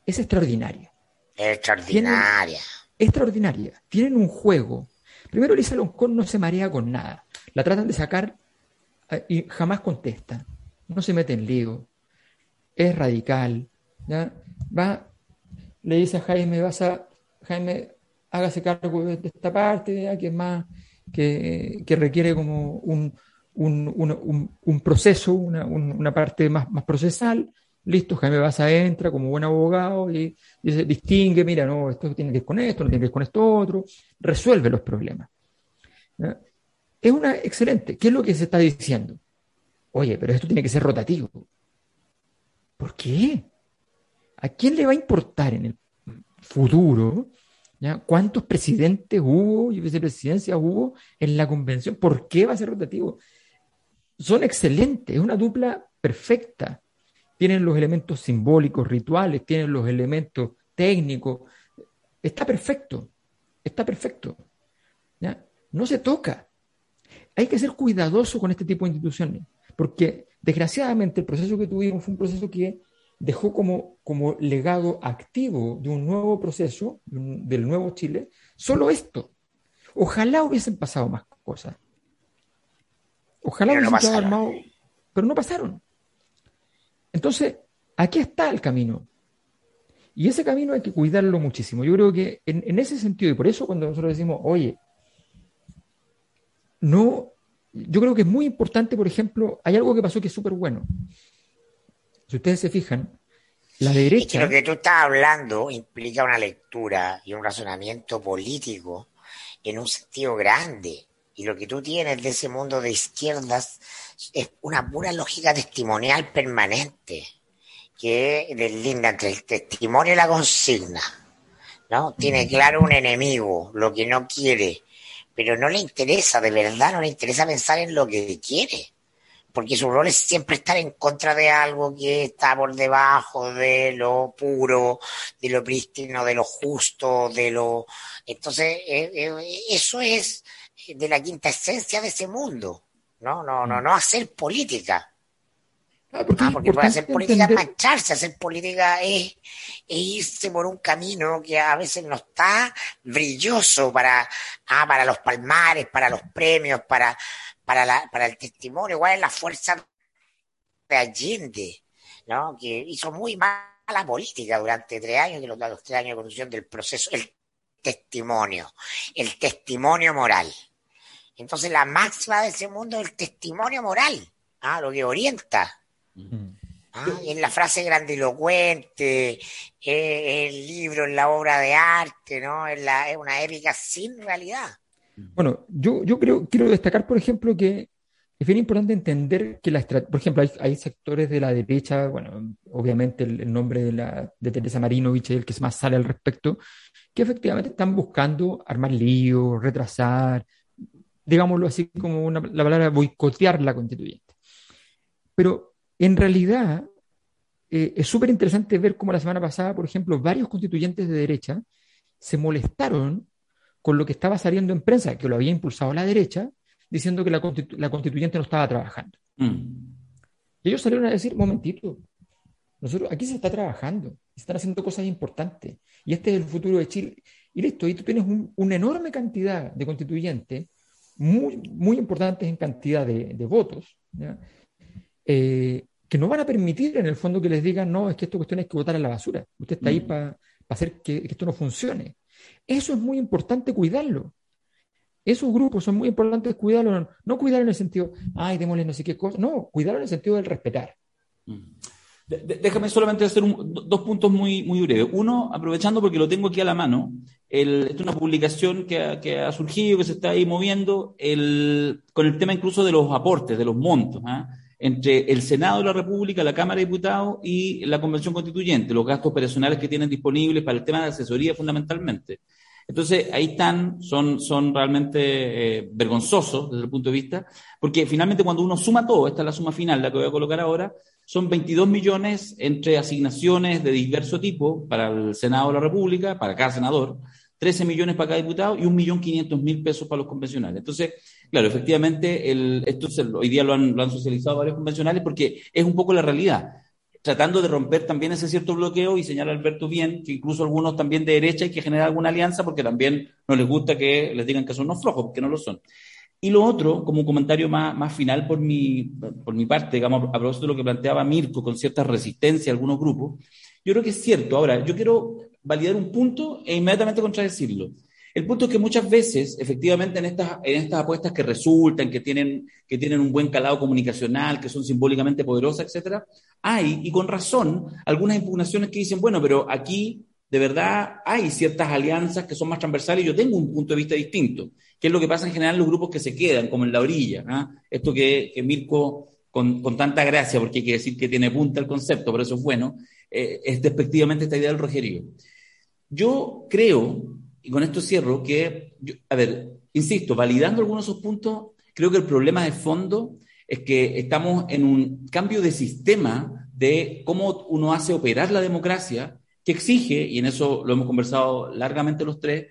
es extraordinaria. Extraordinaria. extraordinaria. Tienen un juego. Primero, Lisa Loncón no se marea con nada. La tratan de sacar eh, y jamás contesta. No se mete en lío. Es radical. ¿ya? va, le dice a Jaime, vas a, Jaime, hágase cargo de esta parte, que es más, que, requiere como un, proceso, una, parte más, más procesal. Listo, Jaime Baza entra como buen abogado y dice, distingue, mira, no, esto tiene que ver con esto, no tiene que ver con esto otro, resuelve los problemas. Es una excelente. ¿Qué es lo que se está diciendo? Oye, pero esto tiene que ser rotativo. ¿Por qué? ¿A quién le va a importar en el futuro cuántos presidentes hubo y vicepresidencias hubo en la convención? ¿Por qué va a ser rotativo? Son excelentes, es una dupla perfecta. tienen los elementos simbólicos, rituales, tienen los elementos técnicos. Está perfecto, está perfecto. No se toca. Hay que ser cuidadoso con este tipo de instituciones, porque desgraciadamente el proceso que tuvimos fue un proceso que dejó como, como legado activo de un nuevo proceso, del nuevo Chile, solo esto. Ojalá hubiesen pasado más cosas. Ojalá hubiesen estado armado, pero no pasaron. Entonces, aquí está el camino. Y ese camino hay que cuidarlo muchísimo. Yo creo que en, en ese sentido, y por eso cuando nosotros decimos, oye, no, yo creo que es muy importante, por ejemplo, hay algo que pasó que es súper bueno. Si ustedes se fijan, la derecha... lo que tú estás hablando implica una lectura y un razonamiento político en un sentido grande. Y lo que tú tienes de ese mundo de izquierdas es una pura lógica testimonial permanente, que deslinda entre el testimonio y la consigna. ¿no? Tiene claro un enemigo, lo que no quiere, pero no le interesa, de verdad, no le interesa pensar en lo que quiere, porque su rol es siempre estar en contra de algo que está por debajo de lo puro, de lo prístino, de lo justo, de lo... Entonces, eh, eh, eso es de la quinta esencia de ese mundo, ¿no? No, no, mm. no hacer política. Ah, porque, ah, puede hacer política mancharse, hacer política es, irse por un camino que a veces no está brilloso para, ah, para los palmares, para los premios, para, para, la, para el testimonio. Igual es la fuerza de Allende, ¿no? Que hizo muy mala política durante tres años, que los, los tres años de conducción del proceso, el testimonio, el testimonio moral. Entonces la máxima de ese mundo es el testimonio moral, ¿ah? lo que orienta Ah, en la frase grandilocuente, eh, el libro, en la obra de arte, ¿no? La, es una épica sin realidad. Bueno, yo, yo creo, quiero destacar, por ejemplo, que es bien importante entender que la por ejemplo, hay, sectores de la derecha, bueno, obviamente el, nombre de, la, de Teresa Marinovich es el que más sale al respecto, que efectivamente están buscando armar líos, retrasar, digámoslo así como una, la palabra boicotear la constituyente. Pero en realidad, eh, es súper interesante ver cómo la semana pasada, por ejemplo, varios constituyentes de derecha se molestaron con lo que estaba saliendo en prensa, que lo había impulsado la derecha, diciendo que la, constituyente no estaba trabajando. Mm. Y ellos salieron a decir, momentito, nosotros aquí se está trabajando, se están haciendo cosas importantes, y este es el futuro de Chile. Y listo, y tú tienes una enorme cantidad de constituyentes, muy, muy importantes en cantidad de, votos, eh, que no van a permitir en el fondo que les digan, no, es que esta cuestión hay que votar a la basura. Usted está ahí mm. para hacer que, esto no funcione. Eso es muy importante cuidarlo. Esos grupos son muy importantes cuidarlo, no, cuidarlo en el sentido, ay, démosle no sé qué cosa, no, cuidarlo en el sentido del respetar. Mm. Déjame solamente hacer dos puntos muy, muy breves. Uno, aprovechando porque lo tengo aquí a la mano, el, es una publicación que ha, que ha, surgido, que se está ahí moviendo, el, con el tema incluso de los aportes, de los montos. ¿ah? Entre el Senado de la República, la Cámara de Diputados y la Convención Constituyente, los gastos operacionales que tienen disponibles para el tema de asesoría fundamentalmente. Entonces, ahí están, son, son realmente eh, vergonzosos desde el punto de vista, porque finalmente cuando uno suma todo, esta es la suma final, la que voy a colocar ahora, son 22 millones entre asignaciones de diverso tipo para el Senado de la República, para cada senador, 13 millones para cada diputado y 1.500.000 pesos para los convencionales. Entonces, claro, efectivamente, el, esto hoy día lo han, lo han socializado varios convencionales porque es un poco la realidad tratando de romper también ese cierto bloqueo y señala Alberto bien que incluso algunos también de derecha hay que generar alguna alianza porque también no les gusta que les digan que son unos flojos, porque no lo son. Y lo otro, como un comentario más, más final por mi, por mi parte, digamos, a propósito de lo que planteaba Mirko con cierta resistencia a algunos grupos, yo creo que es cierto. Ahora, yo quiero validar un punto e inmediatamente contradecirlo. El punto es que muchas veces, efectivamente, en estas, en estas apuestas que resultan, que tienen, que tienen un buen calado comunicacional, que son simbólicamente poderosas, etcétera, hay, y con razón, algunas impugnaciones que dicen, bueno, pero aquí de verdad hay ciertas alianzas que son más transversales y yo tengo un punto de vista distinto, que es lo que pasa en general en los grupos que se quedan, como en la orilla. ¿ah? Esto que, Mirko, con, con, tanta gracia, porque hay que decir que tiene punta el concepto, pero eso es bueno, eh, es despectivamente esta idea del rojerío. Yo creo, y con esto cierro, que, a ver, insisto, validando algunos de esos puntos, creo que el problema de fondo es que estamos en un cambio de sistema de cómo uno hace operar la democracia, que exige, y en eso lo hemos conversado largamente los tres,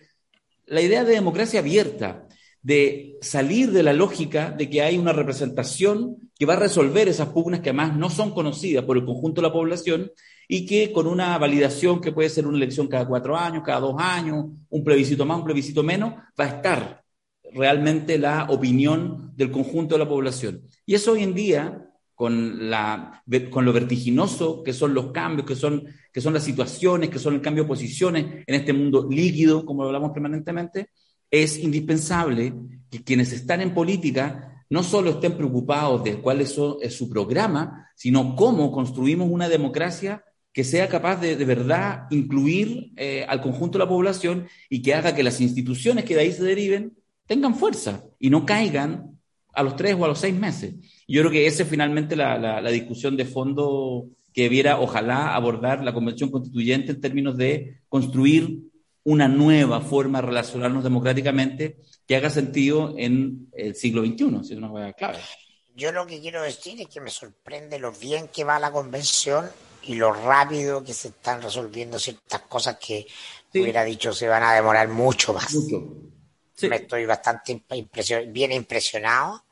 la idea de democracia abierta, de salir de la lógica de que hay una representación que va a resolver esas pugnas que además no son conocidas por el conjunto de la población y que con una validación que puede ser una elección cada cuatro años, cada dos años, un plebiscito más, un plebiscito menos, va a estar realmente la opinión del conjunto de la población. Y eso hoy en día, con, la, con lo vertiginoso que son los cambios, que son, que son las situaciones, que son el cambio de posiciones en este mundo líquido, como lo hablamos permanentemente, es indispensable que quienes están en política no solo estén preocupados de cuál es su, programa, sino cómo construimos una democracia que sea capaz de, de verdad incluir eh, al conjunto de la población y que haga que las instituciones que de ahí se deriven tengan fuerza y no caigan a los tres o a los seis meses. yo creo que esa es finalmente la, la, discusión de fondo que debiera, ojalá, abordar la Convención Constituyente en términos de construir una nueva forma de relacionarnos democráticamente que haga sentido en el siglo XXI, es una clave. Yo lo que quiero decir es que me sorprende lo bien que va la convención y lo rápido que se están resolviendo ciertas cosas que hubiera dicho se van a demorar mucho más. Me estoy bastante bien impresionado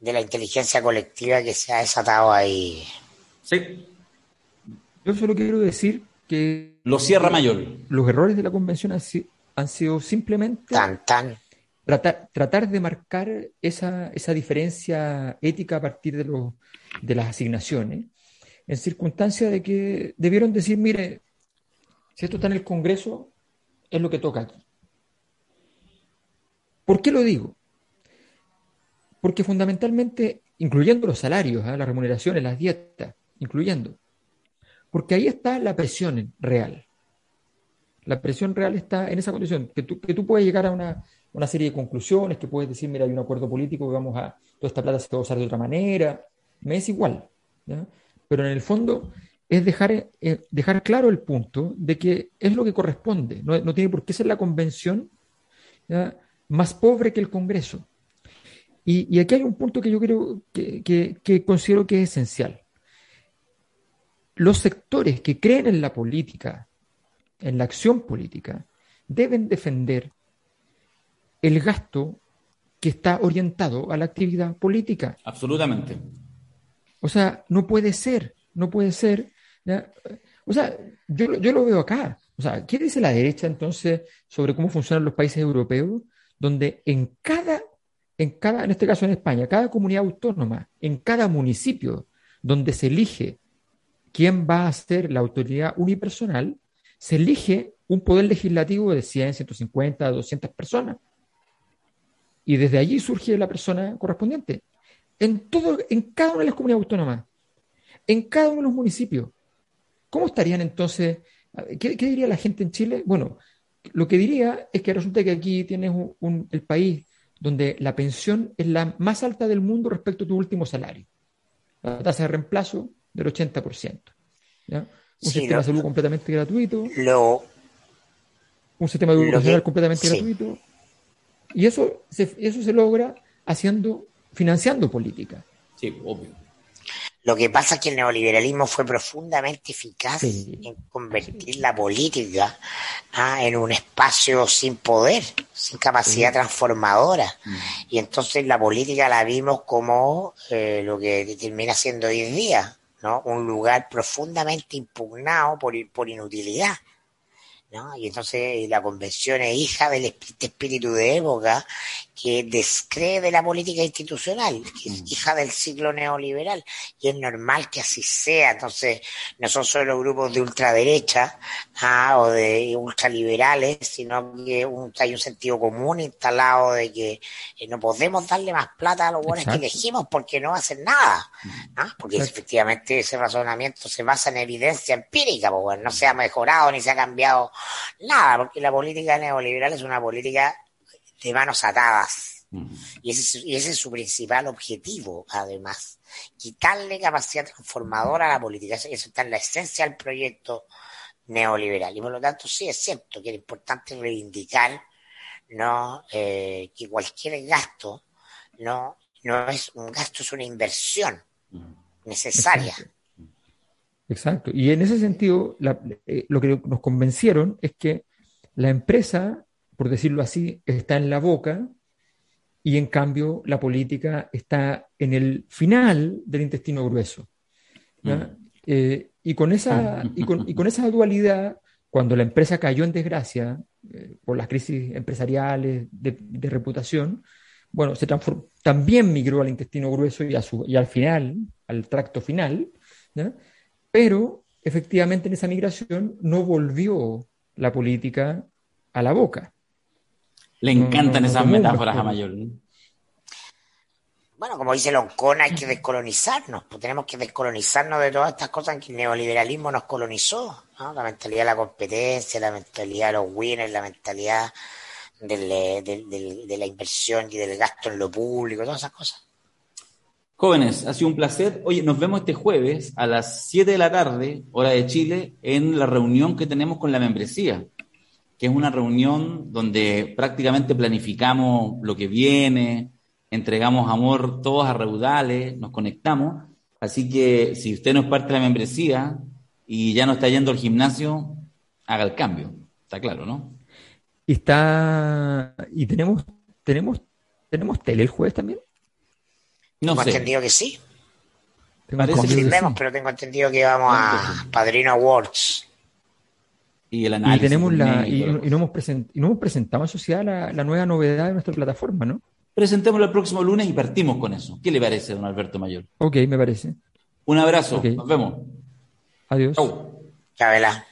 de la inteligencia colectiva que se ha desatado ahí. Sí. Yo solo quiero decir que... Lo cierra mayor. Los errores de la convención han, sido simplemente... Tan, tan. Tratar, tratar de marcar esa, esa diferencia ética a partir de, los, de las asignaciones en circunstancia de que debieron decir, mire, si esto está en el Congreso, es lo que toca aquí. ¿Por qué lo digo? Porque fundamentalmente, incluyendo los salarios, ¿eh? las remuneraciones, las dietas, incluyendo, porque ahí está la presión real. La presión real está en esa condición, que tú, que tú puedes llegar a una, una serie de conclusiones, que puedes decir, mira, hay un acuerdo político, que vamos a, toda esta plata se va a usar de otra manera, me es igual. ¿ya? Pero en el fondo es dejar, eh, dejar claro el punto de que es lo que corresponde, no, tiene por qué ser la convención más pobre que el Congreso. Y, aquí hay un punto que yo creo que, que, considero que es esencial. Los sectores que creen en la política, en la acción política, deben defender el gasto que está orientado a la actividad política. Absolutamente. O sea, no puede ser, no puede ser. O sea, yo, yo lo veo acá. O sea, ¿qué dice la derecha entonces sobre cómo funcionan los países europeos? Donde en cada, en cada, en este caso en España, cada comunidad autónoma, en cada municipio donde se elige quién va a ser la autoridad unipersonal, se elige un poder legislativo de 100, 150, 200 personas. Y desde allí surge la persona correspondiente en, todo, en cada una de las comunidades autónomas, en cada uno de los municipios. ¿Cómo estarían entonces? ¿Qué, diría la gente en Chile? Bueno, lo que diría es que resulta que aquí tienes un, el país donde la pensión es la más alta del mundo respecto a tu último salario. La tasa de reemplazo del 80%. Un sistema de salud completamente gratuito. un sistema educacional completamente gratuito. Y eso eso se logra haciendo financiando política. Sí, obvio. Lo que pasa es que el neoliberalismo fue profundamente eficaz en convertir la política ah, en un espacio sin poder, sin capacidad transformadora. Mm. Y entonces la política la vimos como eh, lo que termina siendo hoy en día, ¿no? Un lugar profundamente impugnado por, por inutilidad. ¿no? Y entonces la convención es hija del espíritu de época que descree de la política institucional, que es mm. hija del ciclo neoliberal, y es normal que así sea. Entonces, no son solo grupos de ultraderecha ah, o de ultraliberales, sino que hay un sentido común instalado de que eh, no podemos darle más plata a los buenos que elegimos porque no hacen nada. ¿ah? Porque efectivamente ese razonamiento se basa en evidencia empírica, pues no se ha mejorado ni se ha cambiado nada, porque la política neoliberal es una política de manos atadas. Y ese, y ese es su principal objetivo, además. Quitarle capacidad transformadora a la política. Eso está en la esencia del proyecto neoliberal. Y por lo tanto, sí es cierto que es importante reivindicar no eh, que cualquier gasto no, no es un gasto, es una inversión necesaria. Exacto. Y en ese sentido, la- eh, lo que nos convencieron es que la empresa, por decirlo así, está en la boca y en cambio la política está en el final del intestino grueso. Mm. Eh, y, con esa, y, con, y con esa dualidad, cuando la empresa cayó en desgracia eh, por las crisis empresariales de, de reputación, bueno, se también migró al intestino grueso y, a su, y al final, al tracto final, pero efectivamente en esa migración no volvió la política a la boca. Le encantan esas metáforas a. ¿no? Bueno, como dice Loncón, hay que descolonizarnos. Pues tenemos que descolonizarnos de todas estas cosas en que el neoliberalismo nos colonizó. ¿no? La mentalidad de la competencia, la mentalidad de los winners, la mentalidad del, eh, del- del- de la inversión y del gasto en lo público, todas esas cosas. Jóvenes, ha sido un placer. Oye, nos vemos este jueves a las 7 de la tarde, hora de Chile, en la reunión que tenemos con la membresía, que es una reunión donde prácticamente planificamos lo que viene, entregamos amor todos a raudales, nos conectamos. Así que si usted no es parte de la membresía y ya no está yendo al gimnasio, haga el cambio. Está claro, ¿no? Y está, y tenemos, tenemos, tenemos tele el jueves también. No tengo sé. entendido que sí. Tengo Parece que sí. pero tengo entendido que vamos a Padrino Awards. Y el Y análisis. tenemos la, y, la y no hemos present- y no hemos presentado en sociedad la, la nueva novedad de nuestra plataforma, ¿no? Presentémoslo el próximo lunes y partimos con eso. ¿Qué le parece, don Alberto Mayor? Ok, me parece. Un abrazo. Nos vemos. Adiós. Chau. Chabela.